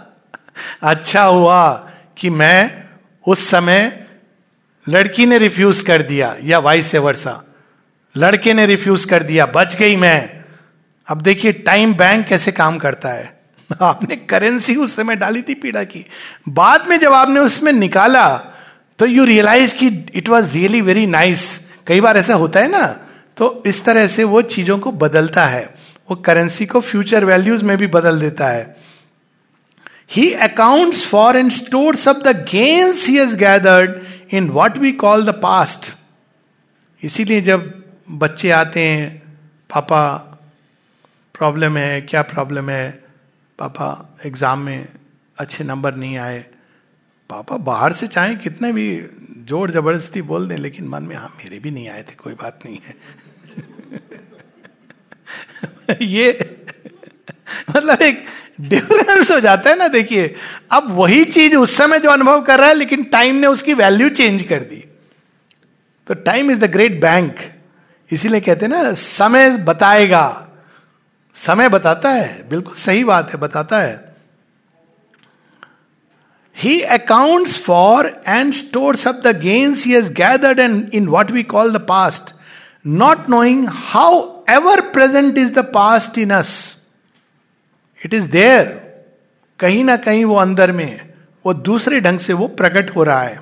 [laughs] अच्छा हुआ कि मैं उस समय लड़की ने रिफ्यूज कर दिया, या वाइस वर्षा लड़के ने रिफ्यूज कर दिया, बच गई मैं। अब देखिए टाइम बैंक कैसे काम करता है। [laughs] आपने करेंसी उस समय डाली थी पीड़ा की। बाद में जब आपने उसमें निकाला तो यू रियलाइज़ कि it was really very nice कई बार ऐसा होता है ना तो इस तरह से वो चीज़ों को बदलता है। वो करेंसी को फ्यूचर वैल्यूज़ में भी बदल देता है। He accounts for and stores of the gains he has gathered in what we call the past इसीलिए जब बच्चे आते हैं, पापा प्रॉब्लम है, क्या प्रॉब्लम है? पापा एग्ज़ाम में अच्छे नंबर नहीं आए। पापा, बाहर से चाहे कितने भी ज़ोर ज़बरदस्ती बोल दें, लेकिन मन में हाँ मेरे भी नहीं आए थे, कोई बात नहीं है। [laughs] ये मतलब एक डिफरेंस हो जाता है ना, देखिए। अब वही चीज़ उस समय जो अनुभव कर रहा है, लेकिन टाइम ने उसकी वैल्यू चेंज कर दी। तो time is the great bank इसीलिए कहते हैं ना, समय बताएगा। समय बताता है। बिल्कुल सही बात है, बताता है। He accounts for and stores up the gains has gathered and in what we call the past not knowing how ever present is the past in us it is there कहीं ना कहीं वो अंदर में है वो दूसरे ढंग से वो प्रकट हो रहा है।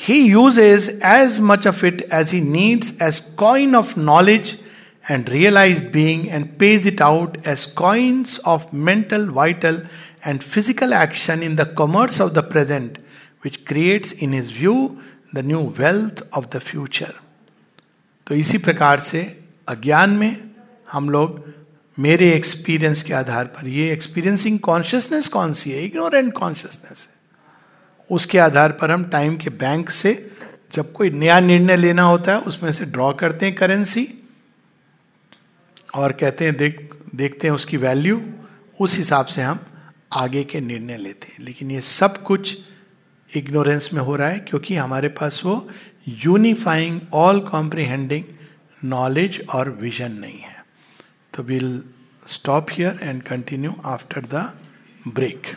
He uses as much of it as he needs as coin of knowledge and realise being and pays it out as coins of mental vital and physical action in the commerce of the present which creates in his view the new wealth of the future तो इसी प्रकार से अज्ञान में हम लोग मेरे experience के आधार पर, ये एक्सपीरियंसिंग कॉन्शियसनेस कौन सी है? इग्नोरेंट कॉन्शियसनेस है। उसके आधार पर हम टाइम के बैंक से जब कोई नया निर्णय लेना होता है, उसमें से ड्रॉ करते हैं करेंसी और कहते हैं, देख, देखते हैं उसकी वैल्यू उस हिसाब से हम आगे के निर्णय लेते हैं। लेकिन ये सब कुछ इग्नोरेंस में हो रहा है, क्योंकि हमारे पास वो यूनिफाइंग ऑल कॉम्प्रिहेंडिंग नॉलेज और विजन नहीं है। तो will stop here and continue after the break